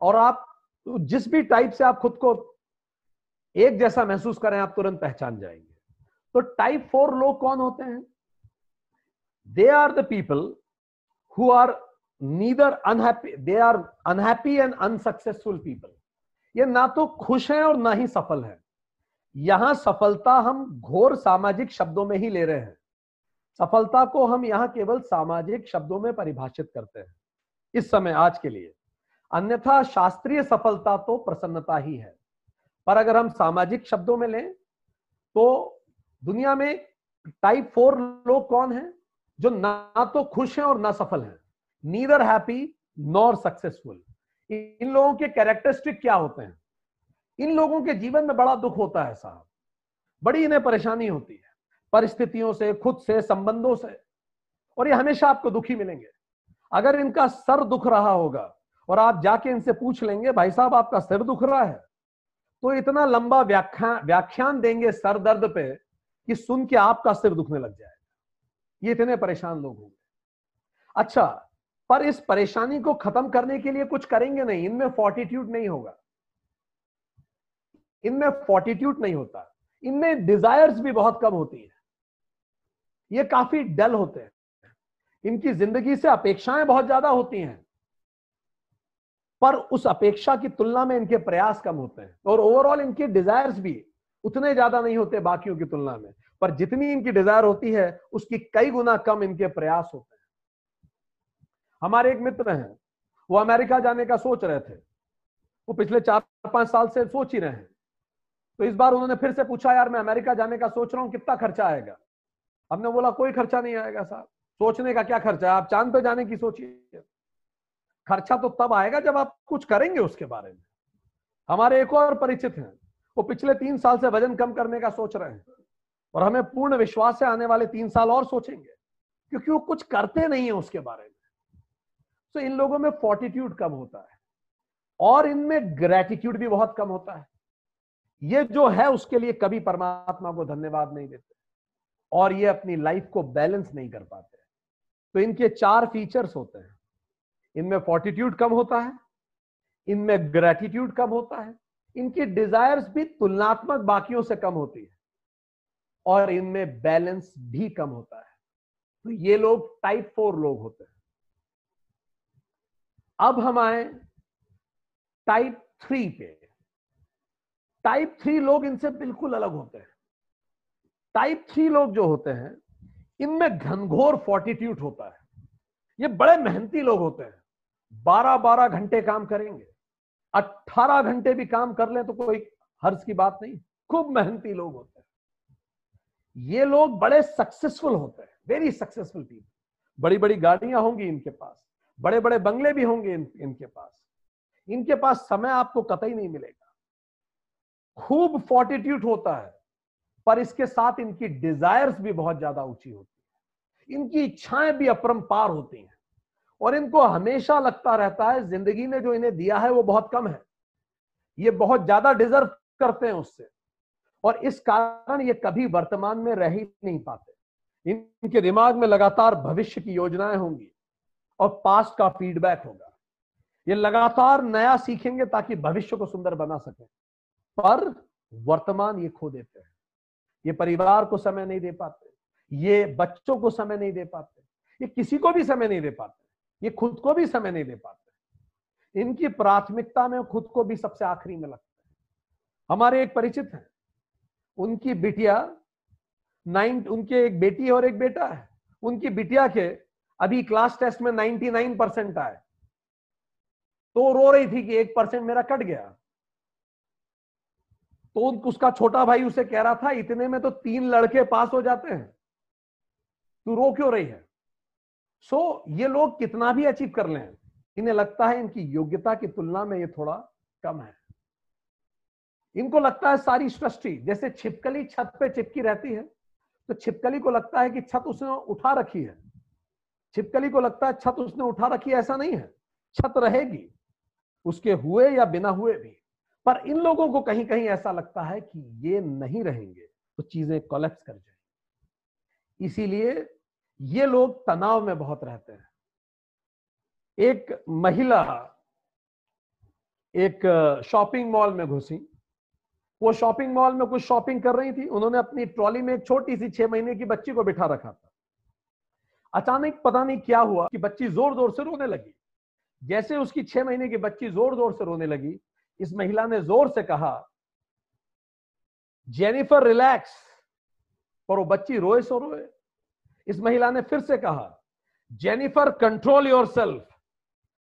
और आप जिस भी टाइप से आप खुद को एक जैसा महसूस करें, आप तुरंत पहचान जाएँगे। तो टाइप फोर लोग कौन होते हैं? They are the people who are neither unhappy they are unhappy and unsuccessful people ये ना तो खुश हैं और ना ही सफल हैं। यहाँ सफलता हम घोर सामाजिक शब्दों में ही ले रहे हैं। सफलता को हम यहाँ केवल सामाजिक शब्दों में परिभाषित करते हैं। इस समय आज के लिए, अन्यथा शास्त्रीय सफलता तो प्रसन्नता ही है। पर अगर हम सामाजिक शब्दों में लें तो दुनिया में टाइप फोर लोग कौन हैं, जो ना तो खुश हैं और ना सफल हैं नीदर हैप्पी नॉर सक्सेसफुल इन लोगों के कैरेक्टरिस्टिक क्या होते हैं? इन लोगों के जीवन में बड़ा दुख होता है साहब। बड़ी इन्हें परेशानी होती है, परिस्थितियों से, खुद से, संबंधों से। और ये हमेशा आपको दुखी मिलेंगे। अगर इनका सर दुख रहा होगा और आप जाके इनसे पूछ लेंगे, भाई साहब, आपका सिर दुख रहा है? तो इतना लंबा व्याख्यान व्याख्यान देंगे सर दर्द पे कि सुन के आपका सिर दुखने लग जाएगा। ये इतने परेशान लोग होंगे। अच्छा पर इस परेशानी को खत्म करने के लिए कुछ करेंगे नहीं। इनमें फोर्टिट्यूड नहीं होगा। इनमें फोर्टिट्यूड नहीं होता। इनमें डिजायर्स भी बहुत कम होती है। ये काफ़ी डल होते हैं। इनकी ज़िंदगी से अपेक्षाएँ बहुत ज़्यादा होती हैं। पर उस अपेक्षा की तुलना में इनके प्रयास कम होते हैं। और ओवरऑल इनके डिजायर्स भी उतने ज़्यादा नहीं होते बाकियों की तुलना में। पर जितनी इनकी डिज़ायर होती है, उसकी कई गुना कम इनके प्रयास होते हैं। हमारे एक मित्र हैं। वो अमेरिका जाने का सोच रहे थे। वो पिछले चार पाँच साल से सोच ही रहे हैं। तो इस बार उन्होंने फिर से पूछा, यार, मैं अमेरिका जाने का सोच रहा हूँ, कितना खर्चा आएगा? हमने बोला, कोई खर्चा नहीं आएगा साहब। सोचने का क्या खर्चा है? आप चाँद पे जाने की सोचिए। खर्चा तो तब आएगा जब आप कुछ करेंगे उसके बारे में। हमारे एक और परिचित हैं। वो पिछले तीन साल से वज़न कम करने का सोच रहे हैं और हमें पूर्ण विश्वास है आने वाले तीन साल और सोचेंगे, क्योंकि वो कुछ करते नहीं है उसके बारे में। तो इन लोगों में फोर्टिट्यूड कम होता है और इनमें ग्रेटिट्यूड भी बहुत कम होता है। ये जो है उसके लिए कभी परमात्मा को धन्यवाद नहीं देते और ये अपनी लाइफ को बैलेंस नहीं कर पाते। तो इनके चार फीचर्स होते हैं। इनमें फोर्टिट्यूड कम होता है, इनमें ग्रेटिट्यूड कम होता है, इनकी डिजायर्स भी तुलनात्मक बाकियों से कम होती है और इनमें बैलेंस भी कम होता है। तो ये लोग टाइप फोर लोग होते हैं। अब हम आए टाइप थ्री पे। टाइप थ्री लोग इनसे बिल्कुल अलग होते हैं। टाइप थ्री लोग जो होते हैं इनमें घनघोर फोर्टिट्यूड होता है। ये बड़े मेहनती लोग होते हैं। बारह बारह घंटे काम करेंगे। अट्ठारह घंटे भी काम कर लें तो कोई हर्ज की बात नहीं। खूब मेहनती लोग होते हैं। ये लोग बड़े सक्सेसफुल होते हैं। वेरी सक्सेसफुल पीपल बड़ी बड़ी गाड़ियाँ होंगी इनके पास। बड़े बड़े बंगले भी होंगे इन, इनके पास। इनके पास समय आपको कतई नहीं मिलेगा। खूब फोर्टिट्यूड होता है, पर इसके साथ इनकी डिजायर्स भी बहुत ज़्यादा ऊँची होती है। इनकी इच्छाएँ भी अपरंपार होती हैं। और इनको हमेशा लगता रहता है, ज़िंदगी ने जो इन्हें दिया है वो बहुत कम है। ये बहुत ज़्यादा डिजर्व करते हैं उससे। और इस कारण ये कभी वर्तमान में रह ही नहीं पाते। इनके दिमाग में लगातार भविष्य की योजनाएँ होंगी और पास्ट का फीडबैक होगा। ये लगातार नया सीखेंगे ताकि भविष्य को सुंदर बना सके। पर वर्तमान ये खो देते हैं। ये परिवार को समय नहीं दे पाते, ये बच्चों को समय नहीं दे पाते, ये किसी को भी समय नहीं दे पाते, ये खुद को भी समय नहीं दे पाते। इनकी प्राथमिकता में खुद को भी सबसे आखिरी में लगता है। हमारे एक परिचित हैं, उनकी बिटिया नाइन, उनके एक बेटी और एक बेटा है, उनकी बिटिया के अभी क्लास टेस्ट में 99 परसेंट आए। तो रो रही थी कि एक परसेंट मेरा कट गया। तो उसका छोटा भाई उसे कह रहा था इतने में तो तीन लड़के पास हो जाते हैं। तू रो क्यों रही है? सो so, ये लोग कितना भी अचीव कर लें इन्हें लगता है इनकी योग्यता की तुलना में ये थोड़ा कम है। इनको लगता है सारी सृष्टि जैसे छिपकली छत पे चिपकी रहती है तो छिपकली को लगता है कि छत उसने उठा रखी है। छिपकली को लगता है छत उसने उठा रखी है ऐसा नहीं है। छत रहेगी उसके हुए या बिना हुए भी। पर इन लोगों को कहीं कहीं ऐसा लगता है कि ये नहीं रहेंगे तो चीज़ें कोलेप्स कर जाएँगी। इसीलिए ये लोग तनाव में बहुत रहते हैं। एक महिला एक शॉपिंग मॉल में घुसी। वो शॉपिंग मॉल में कुछ शॉपिंग कर रही थी, उन्होंने अपनी ट्रॉली में एक छोटी सी छह महीने की बच्ची को बिठा रखा था। अचानक पता नहीं क्या हुआ कि बच्ची ज़ोर ज़ोर से रोने लगी। जैसे उसकी छह महीने की बच्ची ज़ोर ज़ोर से रोने लगी इस महिला ने ज़ोर से कहा, जेनिफर, रिलैक्स। पर वो बच्ची रोए सो रोए। इस महिला ने फिर से कहा, जेनिफर, कंट्रोल योर सेल्फ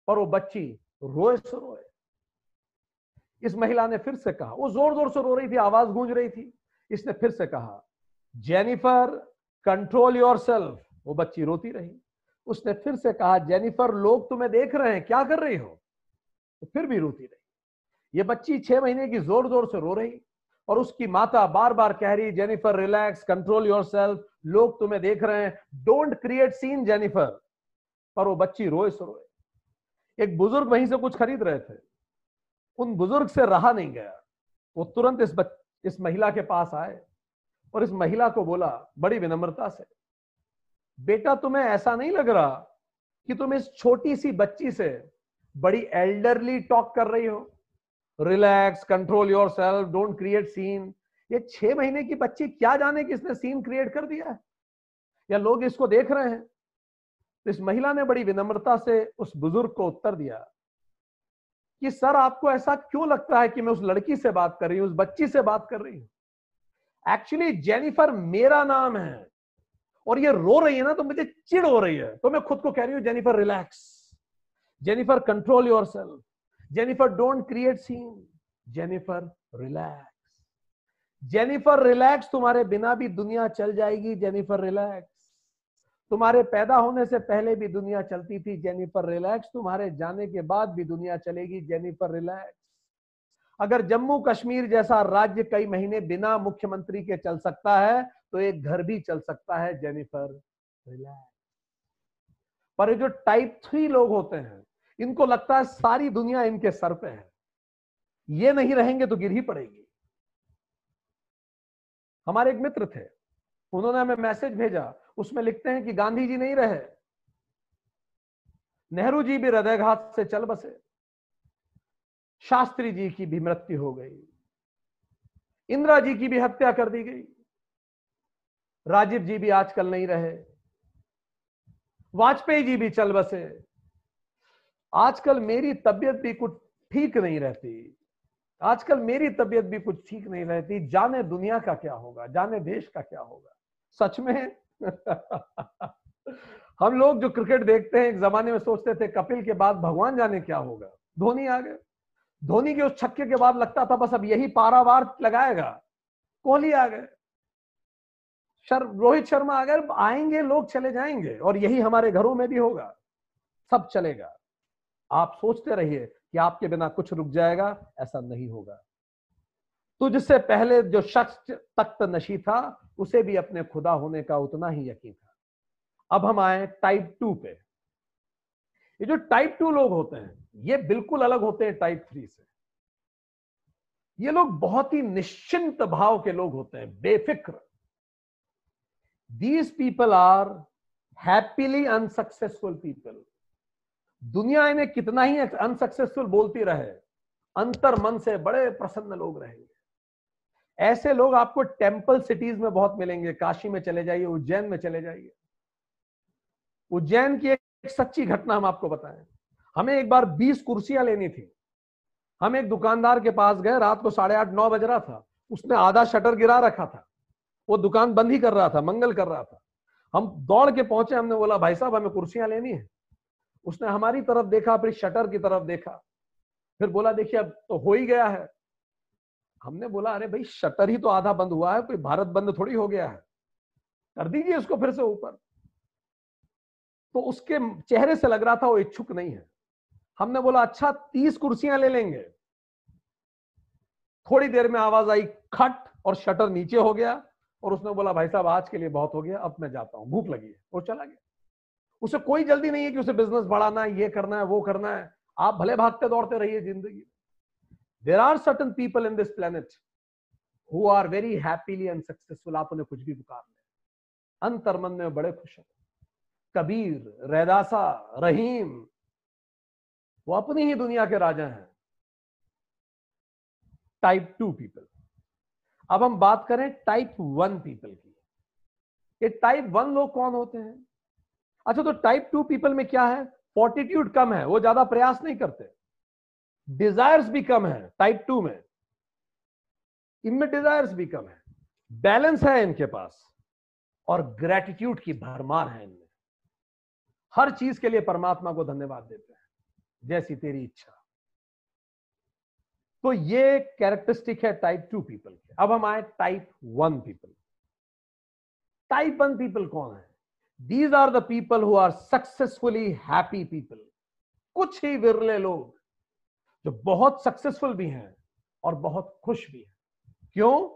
पर वो बच्ची रोए सो रोए। इस महिला ने फिर से कहा, वो ज़ोर ज़ोर से रो रही थी, आवाज़ गूंज रही थी। इसने फिर से कहा, जेनिफर, कंट्रोल योर सेल्फ वो बच्ची रोती रही। उसने फिर से कहा, जेनिफर, लोग तुम्हें देख रहे हैं, क्या कर रही हो? तो फिर भी रोती रही। ये बच्ची छह महीने की ज़ोर ज़ोर से रो रही और उसकी माता बार बार कह रही Jennifer relax control your self लोग तुम्हें देख रहे हैं। Don't create scene Jennifer. पर वो बच्ची रोए सो रोए। एक बुज़ुर्ग वहीं से कुछ खरीद रहे थे। उन बुज़ुर्ग से रहा नहीं गया। वो तुरंत इस बच, इस महिला के पास आए और इस महिला को बोला बड़ी विनम्रता से बेटा तुम्हें ऐसा नहीं लग रहा कि तुम इस छोटी सी बच्ची से बड़ी एल्डरली टॉक कर रही हो? Relax control your self don't create scene ये छह महीने की बच्ची क्या जाने कि इसने सीन क्रिएट कर दिया है? या लोग इसको देख रहे हैं? तो इस महिला ने बड़ी विनम्रता से उस बुज़ुर्ग को उत्तर दिया, कि सर, आपको ऐसा क्यों लगता है कि मैं उस लड़की से बात कर रही हूँ, उस बच्ची से बात कर रही हूँ? एक्चुअली जेनिफर मेरा नाम है, और ये रो रही है ना तो मुझे चिड़ हो रही है। तो मैं खुद को कह रही हूँ Jennifer relax Jennifer control your self Jennifer don't create scene Jennifer relax Jennifer relax तुम्हारे बिना भी दुनिया चल जाएगी. जेनिफर रिलैक्स तुम्हारे पैदा होने से पहले भी दुनिया चलती थी. जेनिफर रिलैक्स तुम्हारे जाने के बाद भी दुनिया चलेगी. जेनिफर रिलैक्स अगर जम्मू कश्मीर जैसा राज्य कई महीने बिना मुख्यमंत्री के चल सकता है तो एक घर भी चल सकता है. जेनिफर रिलैक्स पर ये जो टाइप थ्री लोग होते हैं इनको लगता है सारी दुनिया इनके सर पे है। ये नहीं रहेंगे तो गिर ही पड़ेगी। हमारे एक मित्र थे, उन्होंने हमें मैसेज भेजा, उसमें लिखते हैं कि गांधी जी नहीं रहे। नेहरू जी भी हृदयघात से चल बसे। शास्त्री जी की भी मृत्यु हो गई। इंदिरा जी की भी हत्या कर दी गई। राजीव जी भी आजकल नहीं रहे। वाजपेयी जी भी चल बसे। आजकल मेरी तबीयत भी कुछ ठीक नहीं रहती। आजकल मेरी तबीयत भी कुछ ठीक नहीं रहती। जाने दुनिया का क्या होगा? जाने देश का क्या होगा? सच में? हम लोग जो क्रिकेट देखते हैं एक जमाने में सोचते थे कपिल के बाद भगवान जाने क्या होगा? धोनी आ गए। धोनी के उस छक्के के बाद लगता था बस अब यही पारावार लगाएगा। कोहली आ गए। शर, रोहित शर्मा अगर आएँगे लोग चले जाएँगे और यही हमारे घरों में भी होगा। सब चलेगा। आप सोचते रहिए कि आपके बिना कुछ रुक जाएगा, ऐसा नहीं होगा। तो जिससे पहले जो शख्स तख्त नशी था, उसे भी अपने खुदा होने का उतना ही यकीन था। अब हम आए टाइप टू पे। ये जो टाइप टू लोग होते हैं, ये बिल्कुल अलग होते हैं टाइप थ्री से। ये लोग बहुत ही निश्चिंत भाव के लोग होते हैं, बेफिक्र। These people are happily unsuccessful people दुनिया इन्हें कितना ही अनसक्सेसफुल बोलती रहे, अंतर मन से बड़े प्रसन्न लोग रहेंगे। ऐसे लोग आपको टेंपल सिटीज़ में बहुत मिलेंगे, काशी में चले जाइए, उज्जैन में चले जाइए। उज्जैन की एक सच्ची घटना हम आपको बताएँ। हमें एक बार 20 कुर्सियाँ लेनी थी। हम एक दुकानदार के पास गए, रात को साढ़े आठ, नौ बज रहा था। उसने आधा शटर गिरा रखा था। वो दुकान बंद ही कर रहा था, मंगल कर रहा था। हम दौड़ के पहुँचे, हमने बोला, भाई साहब, हमें कुर्सियाँ लेनी है। उसने हमारी तरफ़ देखा फिर शटर की तरफ़ देखा। फिर बोला, देखिए, अब तो हो ही गया है। हमने बोला, अरे भाई, शटर ही तो आधा बंद हुआ है, कोई भारत बंद थोड़ी हो गया है। कर दीजिए उसको फिर से ऊपर। तो उसके चेहरे से लग रहा था, वो इच्छुक नहीं है। हमने बोला अच्छा तीस कुर्सियाँ ले लेंगे। थोड़ी देर में आवाज़ आई, खट, और शटर नीचे हो गया, और उसने बोला, भाई साहब, आज के लिए बहुत हो गया, अब मैं जाता हूँ। भूख लगी है, वो चला गया। उसे कोई जल्दी नहीं है कि उसे बिज़नेस बढ़ाना है, ये करना है, वो करना है। आप भले भागते दौड़ते रहिए ज़िंदगी। There are certain people in this planet who are very happily and successful आप उन्हें कुछ भी पुकार ले। अंतर्मन में बड़े खुश हैं। कबीर, रैदासा, रहीम, वो अपनी ही दुनिया के राजा हैं। टाइप टू पीपल अब हम बात करें टाइप वन पीपल की। ये टाइप वन लोग कौन होते हैं? अच्छा तो टाइप टू पीपल में क्या है? फोर्टिट्यूड कम है, वो ज़्यादा प्रयास नहीं करते। डिजायर्स भी कम है टाइप टू में। इनमें डिजायर्स भी कम है। बैलेंस है इनके पास, और ग्रेटिट्यूड की भरमार है इनमें। हर चीज़ के लिए परमात्मा को धन्यवाद देते हैं, जैसी तेरी इच्छा। तो ये कैरेक्टरिस्टिक है टाइप टू पीपल के। अब हम आए type one people type one people कौन है? These are the people who are successfully happy people कुछ ही विरले लोग जो बहुत सक्सेसफुल भी हैं और बहुत खुश भी हैं। क्यों?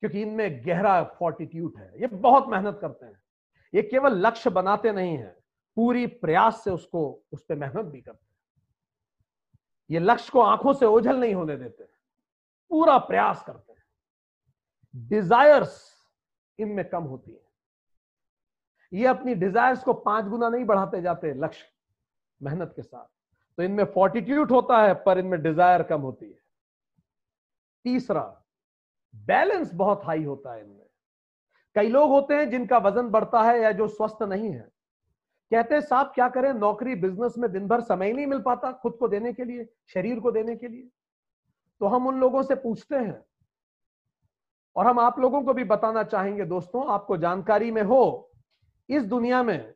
क्योंकि इनमें गहरा फोर्टिट्यूड है। ये बहुत मेहनत करते हैं। ये केवल लक्ष्य बनाते नहीं हैं। पूरी प्रयास से उसको, उस पर मेहनत भी करते हैं। ये लक्ष्य को आँखों से ओझल नहीं होने देते। पूरा प्रयास करते हैं। डिजायर्स इनमें कम होती है। ये अपनी डिजायर्स को पाँच गुना नहीं बढ़ाते जाते, लक्ष्य, मेहनत के साथ। तो इनमें फोर्टिट्यूड होता है, पर इनमें डिज़ायर कम होती है। तीसरा बैलेंस बहुत हाई होता है इनमें। कई लोग होते हैं जिनका वज़न बढ़ता है या जो स्वस्थ नहीं है। कहते हैं, साहब, क्या करें? नौकरी बिज़नेस में दिन भर समय नहीं मिल पाता खुद को देने के लिए, शरीर को देने के लिए? तो हम उन लोगों से पूछते हैं, और हम आप लोगों को भी बताना चाहेंगे, दोस्तों, आपको जानकारी में हो इस दुनिया में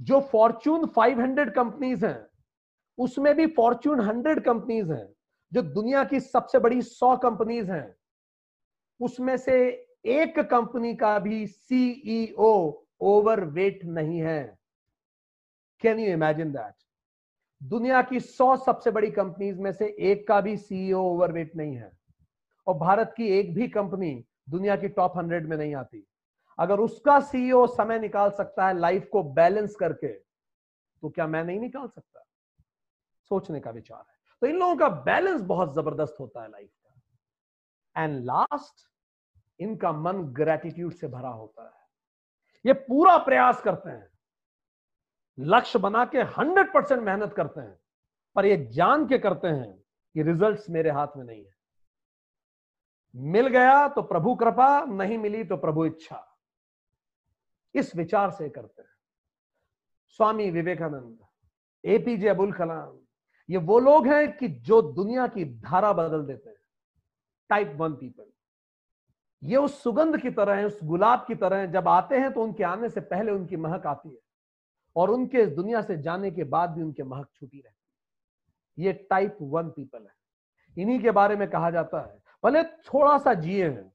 जो फॉर्चून 500 कंपनीज़ हैं, उसमें भी फॉर्च्यून 100 कंपनीज़ हैं, जो दुनिया की सबसे बड़ी 100 कंपनीज़ हैं, उसमें से एक कंपनी का भी सीईओ ओवर वेट नहीं है। कैन यू इमेजिन दैट दुनिया की 100 सबसे बड़ी कंपनीज़ में से एक का भी सीईओ ओवरवेट नहीं है, और भारत की एक भी कंपनी दुनिया की टॉप हंड्रेड में नहीं आती। अगर उसका सीईओ समय निकाल सकता है लाइफ को बैलेंस करके तो क्या मैं नहीं निकाल सकता? सोचने का विचार है। तो इन लोगों का बैलेंस बहुत ज़बरदस्त होता है लाइफ का। एंड लास्ट इनका मन ग्रेटिट्यूड से भरा होता है। ये पूरा प्रयास करते हैं। लक्ष्य बना के हंड्रेड परसेंट मेहनत करते हैं, पर ये जान के करते हैं कि रिजल्ट्स मेरे हाथ में नहीं है। मिल गया तो प्रभु कृपा, नहीं मिली तो प्रभु इच्छा। इस विचार से करते हैं। स्वामी विवेकानंद, एपीजे अबुल कलाम, ये वो लोग हैं कि जो दुनिया की धारा बदल देते हैं। टाइप वन पीपल ये उस सुगंध की तरह है, उस गुलाब की तरह है, जब आते हैं तो उनके आने से पहले उनकी महक आती है। और उनके इस दुनिया से जाने के बाद भी उनके महक छुटी रहती है। ये टाइप वन पीपल है। इन्हीं के बारे में कहा जाता है। भले थोड़ा सा जिए हैं,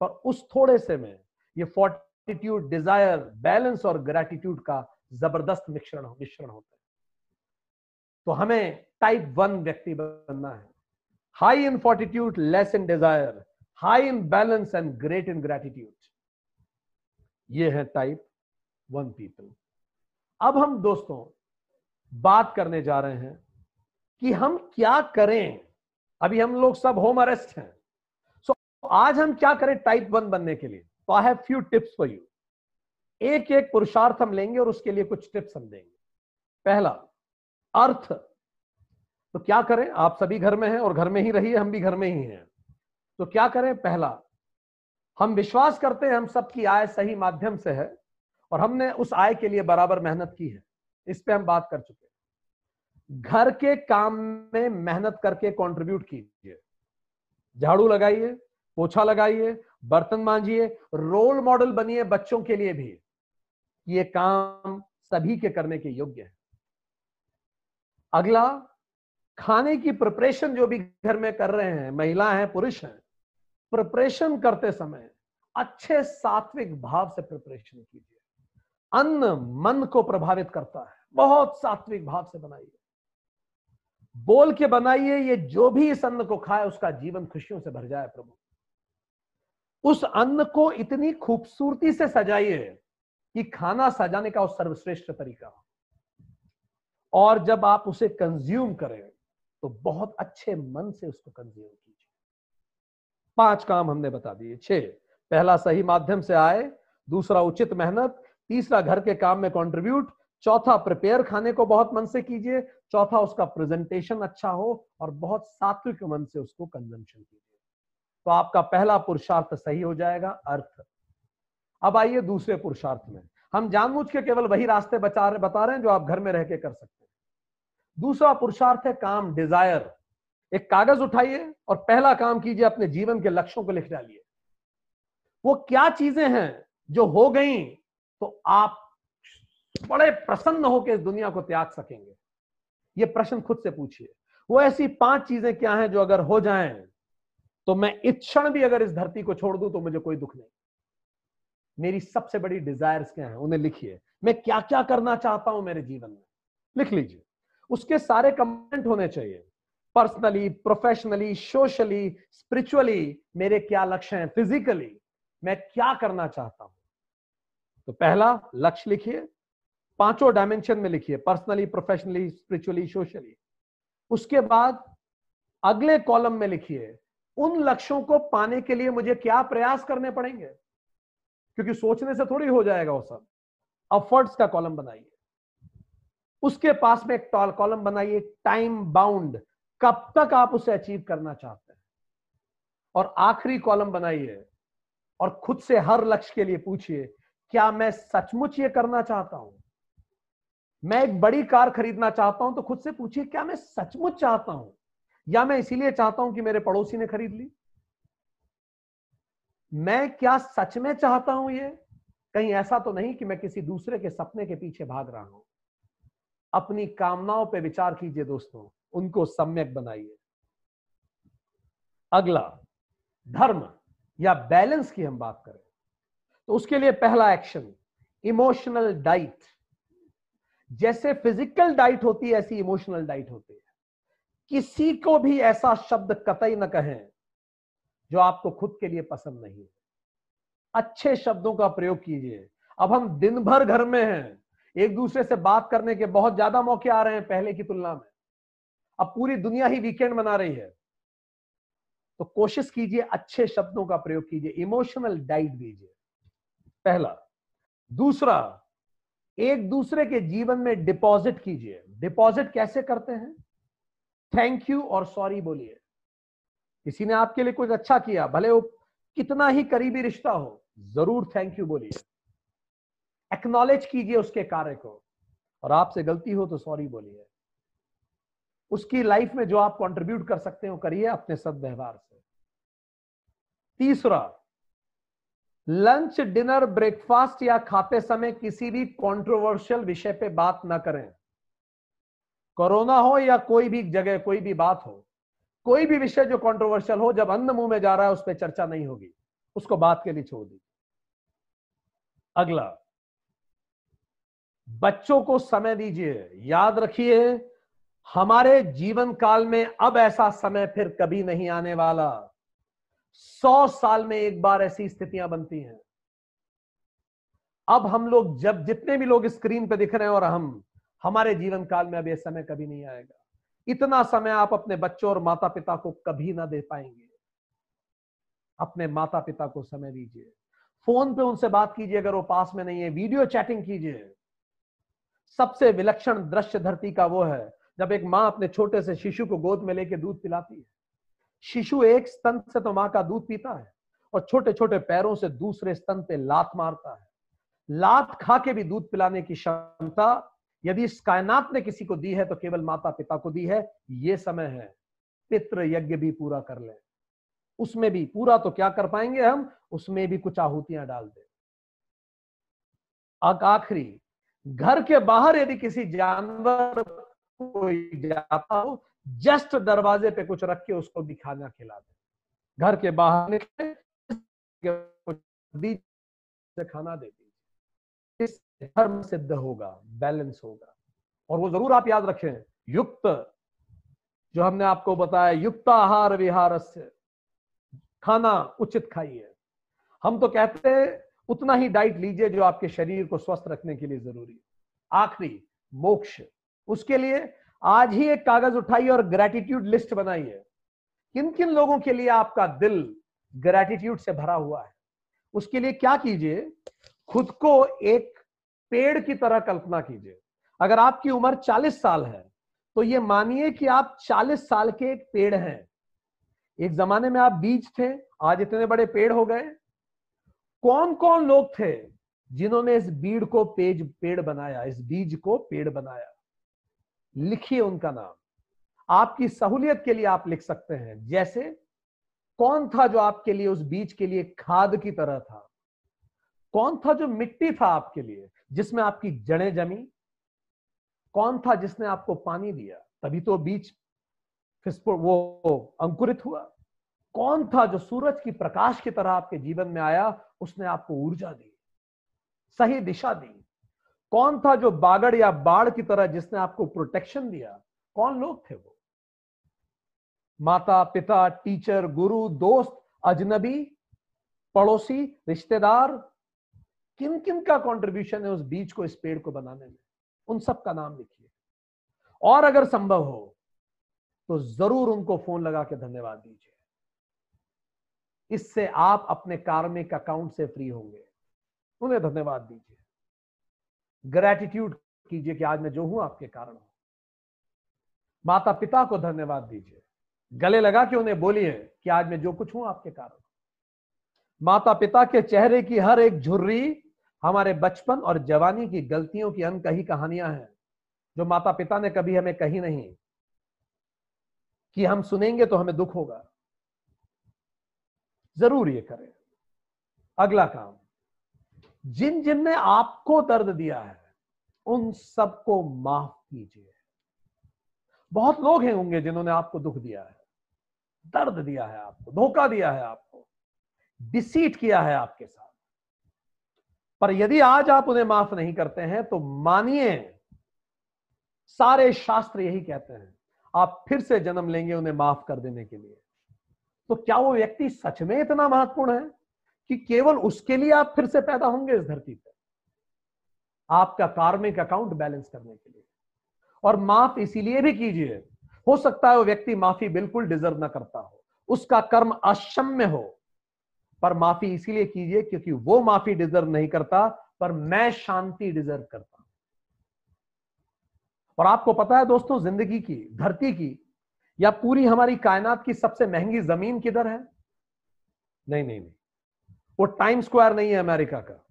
पर उस थोड़े से में ये फोर्टिट्यूड डिज़ायर बैलेंस और ग्रेटिट्यूड का ज़बरदस्त मिश्रण मिश्रण होता है। तो हमें टाइप वन व्यक्ति बनना है। High in fortitude less in desire high in balance and great in gratitude ये है टाइप वन पीपल अब हम दोस्तों बात करने जा रहे हैं कि हम क्या करें? अभी हम लोग सब होम अरेस्ट हैं। सो so, आज हम क्या करें टाइप वन बनने के लिए? तो I have few tips for you एक एक पुरुषार्थ हम लेंगे और उसके लिए कुछ टिप्स हम देंगे। पहला, अर्थ। तो क्या करें? आप सभी घर में हैं और घर में ही रहिए, हम भी घर में ही हैं। तो क्या करें? पहला, हम विश्वास करते हैं हम सबकी आय सही माध्यम से है और हमने उस आय के लिए बराबर मेहनत की है। इस पे हम बात कर चुके हैं। घर के काम में मेहनत करके कंट्रीब्यूट कीजिए। झाड़ू लगाइए, पोछा लगाइए बर्तन मांझिए, रोल मॉडल बनिए बच्चों के लिए भी। ये काम सभी के करने के योग्य है। अगला, खाने की प्रिपरेशन जो भी घर में कर रहे हैं, महिला हैं, पुरुष हैं प्रिपरेशन करते समय अच्छे सात्विक भाव से प्रिपरेशन कीजिए। अन्न मन को प्रभावित करता है। बहुत सात्विक भाव से बनाइए। बोल के बनाइए, ये जो भी इस अन्न को खाए, उसका जीवन खुशियों से भर जाए प्रभु। उस अन्न को इतनी खूबसूरती से सजाइए कि खाना सजाने का सर्वश्रेष्ठ तरीका और जब आप उसे कंज्यूम करें तो बहुत अच्छे मन से उसको कंज्यूम कीजिए। पाँच काम हमने बता दिए। छह, पहला सही माध्यम से आए, दूसरा उचित मेहनत, तीसरा घर के काम में कंट्रीब्यूट चौथा प्रिपेयर खाने को बहुत मन से कीजिए, चौथा उसका प्रेजेंटेशन अच्छा हो और बहुत सात्विक मन से उसको कंजम्पशन कीजिए। तो आपका पहला पुरुषार्थ सही हो जाएगा, अर्थ। अब आइए दूसरे पुरुषार्थ में। हम जानबूझ के केवल वही रास्ते बचा रहे, बता रहे हैं जो आप घर में रह के कर सकते हैं। दूसरा पुरुषार्थ है काम डिज़ायर एक कागज़ उठाइए और पहला काम कीजिए, अपने जीवन के लक्ष्यों को लिख डालिए। वो क्या चीज़ें हैं जो हो गई तो आप बड़े प्रसन्न होकर इस दुनिया को त्याग सकेंगे। ये प्रश्न खुद से पूछिए। वो ऐसी पाँच चीज़ें क्या हैं जो अगर हो जाएँ तो मैं इस क्षण भी अगर इस धरती को छोड़ दूँ तो मुझे कोई दुख नहीं। मेरी सबसे बड़ी डिजायर्स क्या है? उन्हें लिखिए। मैं क्या क्या करना चाहता हूँ मेरे जीवन में? लिख लीजिए। उसके सारे कमेंट होने चाहिए। पर्सनली प्रोफेशनली सोशली स्पिरिचुअली मेरे क्या लक्ष्य हैं? फिजिकली मैं क्या करना चाहता हूँ? तो पहला लक्ष्य लिखिए। पाँचों डायमेंशन में लिखिए। पर्सनली प्रोफेशनली स्पिरिचुअली सोशली उसके बाद अगले कॉलम में लिखिए। उन लक्ष्यों को पाने के लिए मुझे क्या प्रयास करने पड़ेंगे? क्योंकि सोचने से थोड़ी हो जाएगा वो सब। अफर्ट्स का कॉलम बनाइए। उसके पास में एक टॉल कॉलम बनाइए, टाइम बाउंड। कब तक आप उसे अचीव करना चाहते हैं? और आखिरी कॉलम बनाइए और खुद से हर लक्ष्य के लिए पूछिए, क्या मैं सचमुच ये करना चाहता हूँ? मैं एक बड़ी कार खरीदना चाहता हूँ तो खुद से पूछिए, क्या मैं सचमुच चाहता हूँ? या मैं इसीलिए चाहता हूँ कि मेरे पड़ोसी ने खरीद ली? मैं क्या सच में चाहता हूँ ये? कहीं ऐसा तो नहीं कि मैं किसी दूसरे के सपने के पीछे भाग रहा हूँ। अपनी कामनाओं पर विचार कीजिए दोस्तों, उनको सम्यक बनाइए। अगला, धर्म या बैलेंस की हम बात करें तो उसके लिए पहला एक्शन, इमोशनल डाइट। जैसे फ़िज़िकल डाइट होती है, ऐसी इमोशनल डाइट होती है। किसी को भी ऐसा शब्द कतई न कहें जो आपको खुद के लिए पसंद नहीं है। अच्छे शब्दों का प्रयोग कीजिए। अब हम दिन भर घर में हैं। एक दूसरे से बात करने के बहुत ज़्यादा मौके आ रहे हैं पहले की तुलना में। अब पूरी दुनिया ही वीकेंड मना रही है। तो कोशिश कीजिए अच्छे शब्दों का प्रयोग कीजिए। इमोशनल डाइट दीजिए। पहला। दूसरा, एक दूसरे के जीवन में डिपॉजिट कीजिए। डिपॉजिट कैसे करते हैं? थैंक यू और सॉरी बोलिए। किसी ने आपके लिए कुछ अच्छा किया, भले वो कितना ही करीबी रिश्ता हो, ज़रूर थैंक यू बोलिए। एक्नॉलेज कीजिए उसके कार्य को, और आपसे गलती हो तो सॉरी बोलिए। उसकी लाइफ में जो आप कंट्रीब्यूट कर सकते हो, करिए अपने सदव्यवहार से। तीसरा लंच डिनर ब्रेकफास्ट या खाते समय किसी भी कंट्रोवर्शियल विषय पे बात ना करें। कोरोना हो या कोई भी जगह, कोई भी बात हो, कोई भी विषय जो कंट्रोवर्शियल हो, जब अन्न मुँह में जा रहा है, उस पर चर्चा नहीं होगी। उसको बात के लिए छोड़ दीजिए। अगला, बच्चों को समय दीजिए। याद रखिए, हमारे जीवन काल में अब ऐसा समय फिर कभी नहीं आने वाला। सौ साल में एक बार ऐसी स्थितियाँ बनती हैं। अब हम लोग जब जितने भी लोग स्क्रीन पे दिख रहे हैं और हम हमारे जीवन काल में अब यह समय कभी नहीं आएगा। इतना समय आप अपने बच्चों और माता पिता को कभी ना दे पाएँगे। अपने माता पिता को समय दीजिए। फ़ोन पे उनसे बात कीजिए अगर वो पास में नहीं है, वीडियो चैटिंग कीजिए। सबसे विलक्षण दृश्य धरती का वो है, जब एक माँ अपने छोटे से शिशु को गोद में लेके दूध पिलाती है। शिशु एक स्तन से तो माँ का दूध पीता है और छोटे छोटे पैरों से दूसरे स्तन पे लात मारता है। लात खा के भी दूध पिलाने की क्षमता यदि इस कायनात ने किसी को दी है तो केवल माता पिता को दी है। ये समय है। पितृ यज्ञ भी पूरा कर ले। उसमें भी पूरा तो क्या कर पाएँगे हम? उसमें भी कुछ आहुतियाँ डाल दे। आखिरी, घर के बाहर यदि किसी जानवर कोई जाता हो, जस्ट दरवाजे पे कुछ रख के उसको भी खाना खिला दे। घर के बाहर निकले खाना दे दीजिए। धर्म सिद्ध होगा बैलेंस होगा। और वो ज़रूर आप याद रखें, युक्त, जो हमने आपको बताया युक्त आहार विहार खाना उचित खाइए। हम तो कहते हैं, उतना ही डाइट लीजिए जो आपके शरीर को स्वस्थ रखने के लिए ज़रूरी है। आखिरी, मोक्ष। उसके लिए आज ही एक कागज़ उठाइए और ग्रेटिट्यूड लिस्ट बनाइए। किन किन लोगों के लिए आपका दिल ग्रेटिट्यूड से भरा हुआ है? उसके लिए क्या कीजिए? खुद को एक पेड़ की तरह कल्पना कीजिए। अगर आपकी उम्र 40 साल है तो ये मानिए कि आप 40 साल के एक पेड़ हैं। एक जमाने में आप बीज थे, आज इतने बड़े पेड़ हो गए। कौन कौन लोग थे जिन्होंने इस बीड़ को पेज, पेड़ बनाया, इस बीज को पेड़ बनाया? लिखिए उनका नाम। आपकी सहूलियत के लिए आप लिख सकते हैं। जैसे, कौन था जो आपके लिए उस बीज के लिए खाद की तरह था? कौन था जो मिट्टी था आपके लिए? जिसमें आपकी जड़ें जमी, कौन था जिसने आपको पानी दिया? तभी तो बीज वो अंकुरित हुआ। कौन था जो सूरज की प्रकाश की तरह आपके जीवन में आया, उसने आपको ऊर्जा दी, सही दिशा दी? कौन था जो बागड़ या बाढ़ की तरह जिसने आपको प्रोटेक्शन दिया? कौन लोग थे वो? माता, पिता टीचर गुरु, दोस्त, अजनबी, पड़ोसी, रिश्तेदार किन किन का कंट्रीब्यूशन है उस बीज को, इस पेड़ को बनाने में? उन सब का नाम लिखिए। और अगर संभव हो तो ज़रूर उनको फ़ोन लगा के धन्यवाद दीजिए। इससे आप अपने कार्मिक अकाउंट से फ्री होंगे। उन्हें धन्यवाद दीजिए। ग्रेटिट्यूड कीजिए कि आज मैं जो हूँ, आपके कारण हूँ। माता पिता को धन्यवाद दीजिए। गले लगा के उन्हें बोलिए कि आज मैं जो कुछ हूँ, आपके कारण माता पिता के चेहरे की हर एक झुर्री हमारे बचपन और जवानी की गलतियों की अनकही कहानियाँ हैं, जो माता पिता ने कभी हमें कही नहीं। कि हम सुनेंगे तो हमें दुख होगा। ज़रूर ये करें। अगला काम। जिन जिन ने आपको दर्द दिया है, उन सबको माफ़ कीजिए। बहुत लोग हैं होंगे जिन्होंने आपको दुख दिया है। दर्द दिया है आपको, धोखा दिया है आपको। डिसीट किया है आपके साथ। पर यदि आज आप उन्हें माफ़ नहीं करते हैं तो मानिए, सारे शास्त्र यही कहते हैं, आप फिर से जन्म लेंगे उन्हें माफ़ कर देने के लिए। तो क्या वो व्यक्ति सच में इतना महत्वपूर्ण है कि केवल उसके लिए आप फिर से पैदा होंगे इस धरती पर आपका कार्मिक अकाउंट बैलेंस करने के लिए। और माफ़ इसीलिए भी कीजिए, हो सकता है वो व्यक्ति माफ़ी बिल्कुल डिजर्व ना करता हो, उसका कर्म अक्षम्य हो पर माफ़ी इसीलिए कीजिए क्योंकि वो माफ़ी डिजर्व नहीं करता, पर मैं शांति डिजर्व करता और आपको पता है दोस्तों, ज़िंदगी की, धरती की, या पूरी हमारी कायनात की सबसे महँगी ज़मीन किधर है? नहीं नहीं नहीं। वो टाइम स्क्वायर नहीं है अमेरिका का।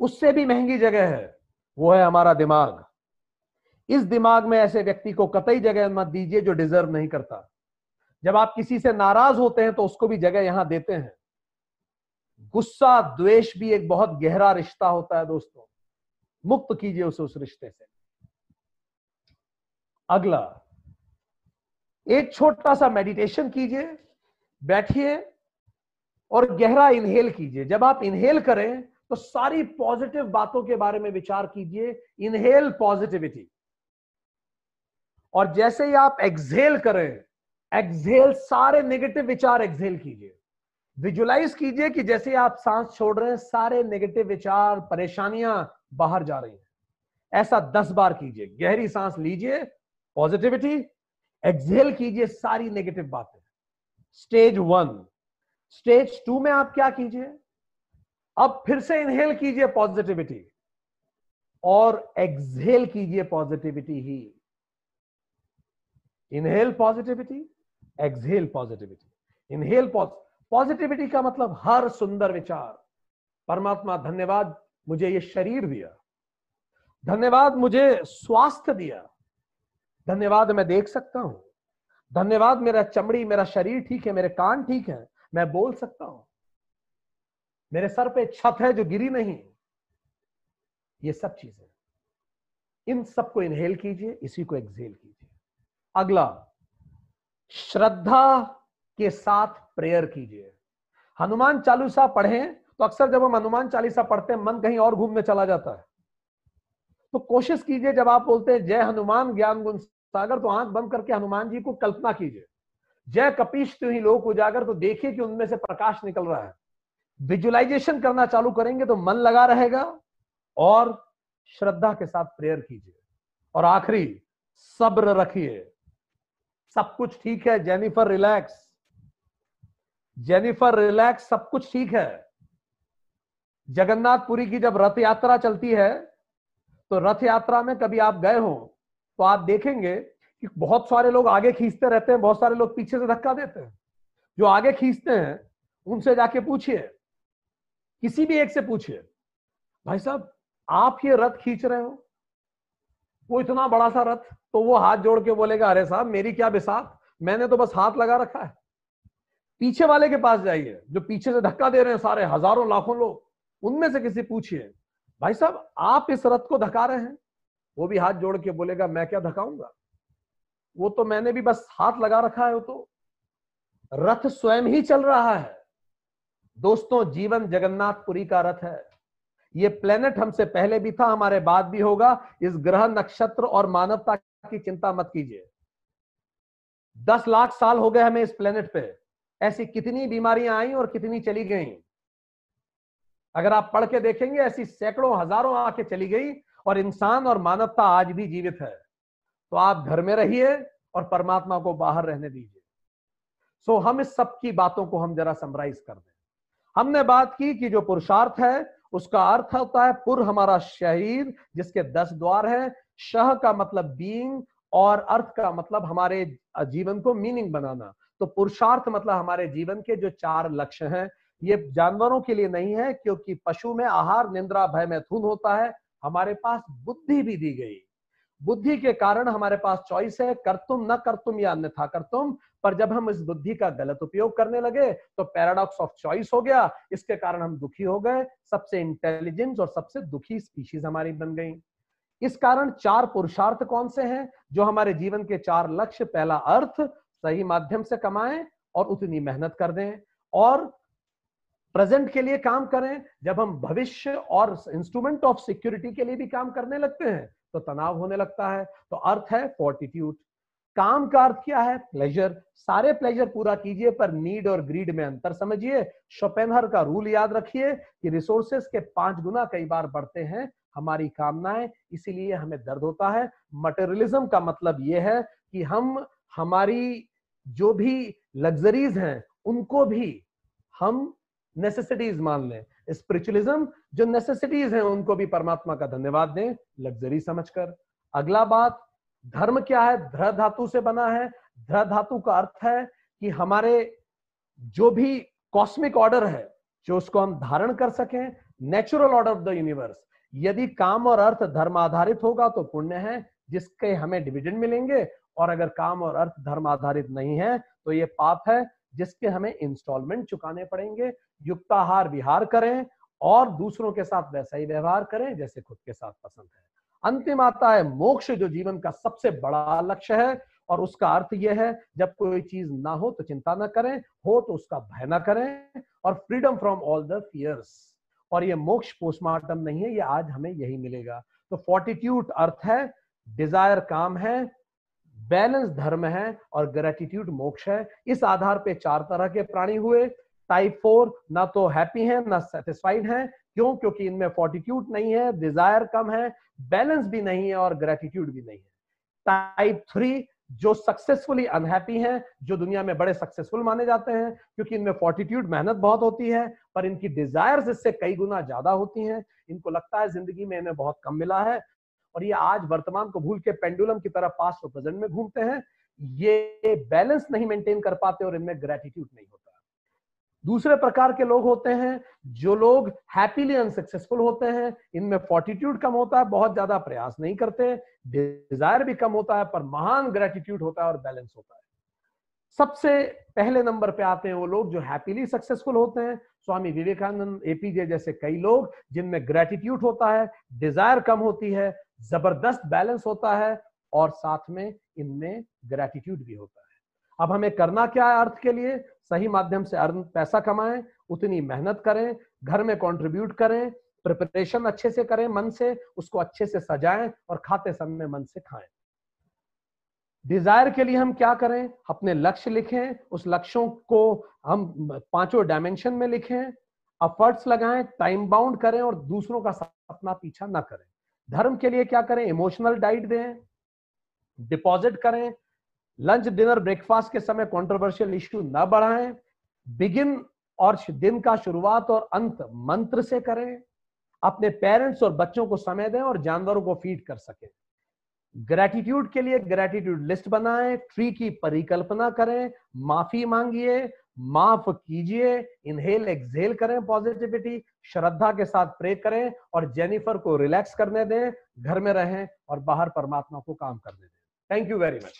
उससे भी महँगी जगह है, वो है हमारा दिमाग। इस दिमाग में ऐसे व्यक्ति को कतई जगह मत दीजिए जो डिजर्व नहीं करता। जब आप किसी से नाराज़ होते हैं तो उसको भी जगह यहाँ देते हैं। गुस्सा, द्वेष भी एक बहुत गहरा रिश्ता होता है दोस्तों। मुक्त कीजिए उसे उस रिश्ते से। अगला, एक छोटा सा मेडिटेशन कीजिए, बैठिए और गहरा इनहेल कीजिए। जब आप इनहेल करें तो सारी पॉजिटिव बातों के बारे में विचार कीजिए। इनहेल पॉजिटिविटी और जैसे ही आप एक्सहेल करें एक्सहेल सारे नेगेटिव विचार एक्सहेल कीजिए। विजुलाइज कीजिए कि जैसे आप सांस छोड़ रहे हैं, सारे नेगेटिव विचार, परेशानियाँ बाहर जा रही हैं। ऐसा दस बार कीजिए। गहरी सांस लीजिए पॉजिटिविटी एक्सहेल कीजिए, सारी नेगेटिव बातें। स्टेज वन स्टेज टू में आप क्या कीजिए? अब फिर से इनहेल कीजिए पॉजिटिविटी और एक्सहेल कीजिए पॉजिटिविटी ही। Inhale positivity exhale positivity inhale positivity का मतलब हर सुंदर विचार। परमात्मा, धन्यवाद, मुझे ये शरीर दिया। धन्यवाद, मुझे स्वास्थ्य दिया। धन्यवाद, मैं देख सकता हूँ। धन्यवाद, मेरा चमड़ी, मेरा शरीर ठीक है, मेरे कान ठीक है, मैं बोल सकता हूँ। मेरे सर पे छत है जो गिरी नहीं। ये सब चीज़ें। इन सबको इनहेल कीजिए, इसी को एक्सहेल कीजिए। अगला, श्रद्धा के साथ प्रेयर कीजिए। हनुमान चालीसा पढ़ें तो अक्सर जब हम हनुमान चालीसा पढ़ते हैं, मन कहीं और घूमने चला जाता है। तो कोशिश कीजिए, जब आप बोलते हैं, जय हनुमान ज्ञान गुण सागर तो आँख बंद करके हनुमान जी को कल्पना कीजिए। जय कपीश तो ही लोग उजागर तो देखिए कि उनमें से प्रकाश निकल रहा है। विजुअलाइजेशन करना चालू करेंगे तो मन लगा रहेगा और श्रद्धा के साथ प्रेयर कीजिए। और आखिरी, सब्र रखिए। सब कुछ ठीक है जेनिफर रिलैक्स जेनिफर, रिलैक्स, सब कुछ ठीक है। जगन्नाथपुरी की जब रथ यात्रा चलती है तो रथ यात्रा में कभी आप गए हो तो आप देखेंगे कि बहुत सारे लोग आगे खींचते रहते हैं, बहुत सारे लोग पीछे से धक्का देते हैं। जो आगे खींचते हैं, उनसे जाके पूछिए। किसी भी एक से पूछिए, भाई साहब, आप ये रथ खींच रहे हो? वो इतना बड़ा सा रथ? तो वो हाथ जोड़ के बोलेगा, अरे साहब, मेरी क्या बिसात? मैंने तो बस हाथ लगा रखा है। पीछे वाले के पास जाइए, जो पीछे से धक्का दे रहे हैं सारे हज़ारों, लाखों लोग, उनमें से किसी पूछिए। भाई साहब, आप इस रथ को धका रहे हैं? वो भी हाथ जोड़ के बोलेगा, मैं क्या धकाऊँगा? वो तो मैंने भी बस हाथ लगा रखा है, वो तो। रथ स्वयं ही चल रहा है। दोस्तों, जीवन जगन्नाथपुरी का रथ है। ये प्लेनेट हमसे पहले भी था, हमारे बाद भी होगा। इस ग्रह, नक्षत्र और मानवता की चिंता मत कीजिए। दस लाख साल हो गए हमें इस प्लेनेट पे। ऐसी कितनी बीमारियाँ आई और कितनी चली गई। अगर आप पढ़ के देखेंगे, ऐसी सैकड़ों, हज़ारों आके चली गई और इंसान और मानवता आज भी जीवित है। तो आप घर में रहिए और परमात्मा को बाहर रहने दीजिए। सो हम इस सब की बातों को हम जरा समराइज कर दें। हमने बात की कि जो पुरुषार्थ है, उसका अर्थ होता है पुर हमारा शरीर, जिसके दस द्वार है। शह का मतलब बीइंग और अर्थ का मतलब हमारे जीवन को मीनिंग बनाना। तो पुरुषार्थ मतलब हमारे जीवन के जो चार लक्ष्य हैं, ये जानवरों के लिए नहीं है, क्योंकि पशु में आहार, निंद्रा, भय मैथुन होता है। हमारे पास बुद्धि भी दी गई। बुद्धि के कारण हमारे पास चॉइस है कर तुम न कर तुम या अन्यथा कर तुम पर जब हम इस बुद्धि का गलत उपयोग करने लगे तो पैराडॉक्स ऑफ़ चॉइस हो गया। इसके कारण हम दुखी हो गए। सबसे इंटेलिजेंस और सबसे दुखी स्पीशीज हमारी बन गई। इस कारण चार पुरुषार्थ कौन से हैं? जो हमारे जीवन के चार लक्ष्य, पहला अर्थ सही माध्यम से कमाएँ और उतनी मेहनत कर दें और प्रेजेंट के लिए काम करें। जब हम भविष्य और इंस्ट्रूमेंट ऑफ़ सिक्योरिटी के लिए भी काम करने लगते हैं तो तनाव होने लगता है। तो अर्थ है फोर्टिट्यूड काम का अर्थ क्या है? प्लेजर सारे प्लेजर पूरा कीजिए, पर नीड और ग्रीड में अंतर समझिए। शोपेनहर का रूल याद रखिए कि रिसोर्सेस के पाँच गुना कई बार बढ़ते हैं, हमारी कामनाएँ, इसीलिए हमें दर्द होता है। मटेरियलिज्म का मतलब यह है कि हम, हमारी जो भी लग्जरीज हैं, उनको भी हम नेसेसिटीज मान लें। स्पिरिचुअलिज्म जो नेसेसिटीज हैं, उनको भी परमात्मा का धन्यवाद दें लग्जरी समझकर। अगला बात, धर्म क्या है? ध्र धातु से बना है। ध्र धातु का अर्थ है कि हमारे जो भी कॉस्मिक ऑर्डर है, जो उसको हम धारण कर सकें natural order of the universe यदि काम और अर्थ धर्म आधारित होगा तो पुण्य है, जिसके हमें डिविडेंड मिलेंगे और अगर काम और अर्थ धर्म आधारित नहीं है तो ये पाप है, जिसके हमें इंस्टॉलमेंट चुकाने पड़ेंगे। युक्ताहार विहार करें और दूसरों के साथ वैसा ही व्यवहार करें जैसे खुद के साथ पसंद है। अंतिम आता है मोक्ष, जो जीवन का सबसे बड़ा लक्ष्य है, और उसका अर्थ यह है, जब कोई चीज़ ना हो तो चिंता ना करें, हो तो उसका भय ना करें, और freedom from all the fears और ये मोक्ष पोस्टमार्टम नहीं है, ये आज हमें यही मिलेगा। तो फोर्टिट्यूड अर्थ है डिज़ायर काम है बैलेंस धर्म है और ग्रेटिट्यूड मोक्ष है। इस आधार पे चार तरह के प्राणी हुए। टाइप फोर ना तो हैप्पी है, ना सेटिस्फाइड है। क्यों? क्योंकि इनमें फोर्टिट्यूड नहीं है डिज़ायर कम है बैलेंस भी नहीं है और ग्रेटिट्यूड भी नहीं है। टाइप थ्री जो सक्सेसफुली अनहैप्पी हैं, जो दुनिया में बड़े सक्सेसफुल माने जाते हैं, क्योंकि इनमें फोर्टिट्यूड मेहनत बहुत होती है, पर इनकी डिजायर्स इससे कई गुना ज़्यादा होती हैं। इनको लगता है ज़िंदगी में इन्हें बहुत कम मिला है। और ये आज वर्तमान को भूल के पेंडुलम की तरह पास्ट और प्रेजेंट में घूमते हैं, ये बैलेंस नहीं मेंटेन कर पाते और इनमें ग्रेटिट्यूड नहीं होता। दूसरे प्रकार के लोग होते हैं, जो लोग हैप्पीली अनसक्सेसफुल होते हैं, इनमें फोर्टिट्यूड कम होता है, बहुत ज़्यादा प्रयास नहीं करते डिज़ायर भी कम होता है, पर महान ग्रेटिट्यूड होता है और बैलेंस होता है। सबसे पहले नंबर पे आते हैं वो लोग जो हैप्पीली सक्सेसफुल होते हैं स्वामी विवेकानंद एपीजे जैसे कई लोग, जिनमें ग्रेटिट्यूड होता है डिज़ायर कम होती है, ज़बरदस्त बैलेंस होता है, और साथ में इनमें ग्रेटिट्यूड भी होता है। अब हमें करना क्या है अर्थ के लिए? सही माध्यम से अर्थ पैसा कमाएँ, उतनी मेहनत करें, घर में कंट्रीब्यूट करें प्रिपरेशन अच्छे से करें मन से, उसको अच्छे से सजाएँ, और खाते समय मन से खाएँ। डिज़ायर के लिए हम क्या करें? अपने लक्ष्य लिखें, उस लक्ष्यों को हम पाँचों डायमेंशन में लिखें अफर्ट्स लगाएँ टाइम बाउंड करें और दूसरों का सपना पीछा ना करें। धर्म के लिए क्या करें? इमोशनल डाइट दें डिपॉजिट करें लंच डिनर ब्रेकफास्ट के समय कंट्रोवर्शियल इश्यू न बढ़ाएँ बिगिन और दिन का शुरुआत और अंत मंत्र से करें, अपने पेरेंट्स और बच्चों को समय दें और जानवरों को फ़ीड कर सकें। ग्रेटिट्यूड के लिए ग्रेटिट्यूड लिस्ट बनाएँ ट्री की परिकल्पना करें, माफ़ी मांगिए, माफ़ कीजिए इनहेल एक्सहेल करें पॉजिटिविटी श्रद्धा के साथ प्रे करें और जेनिफर को रिलैक्स करने दें, घर में रहें और बाहर परमात्मा को काम करने दें। Thank you very much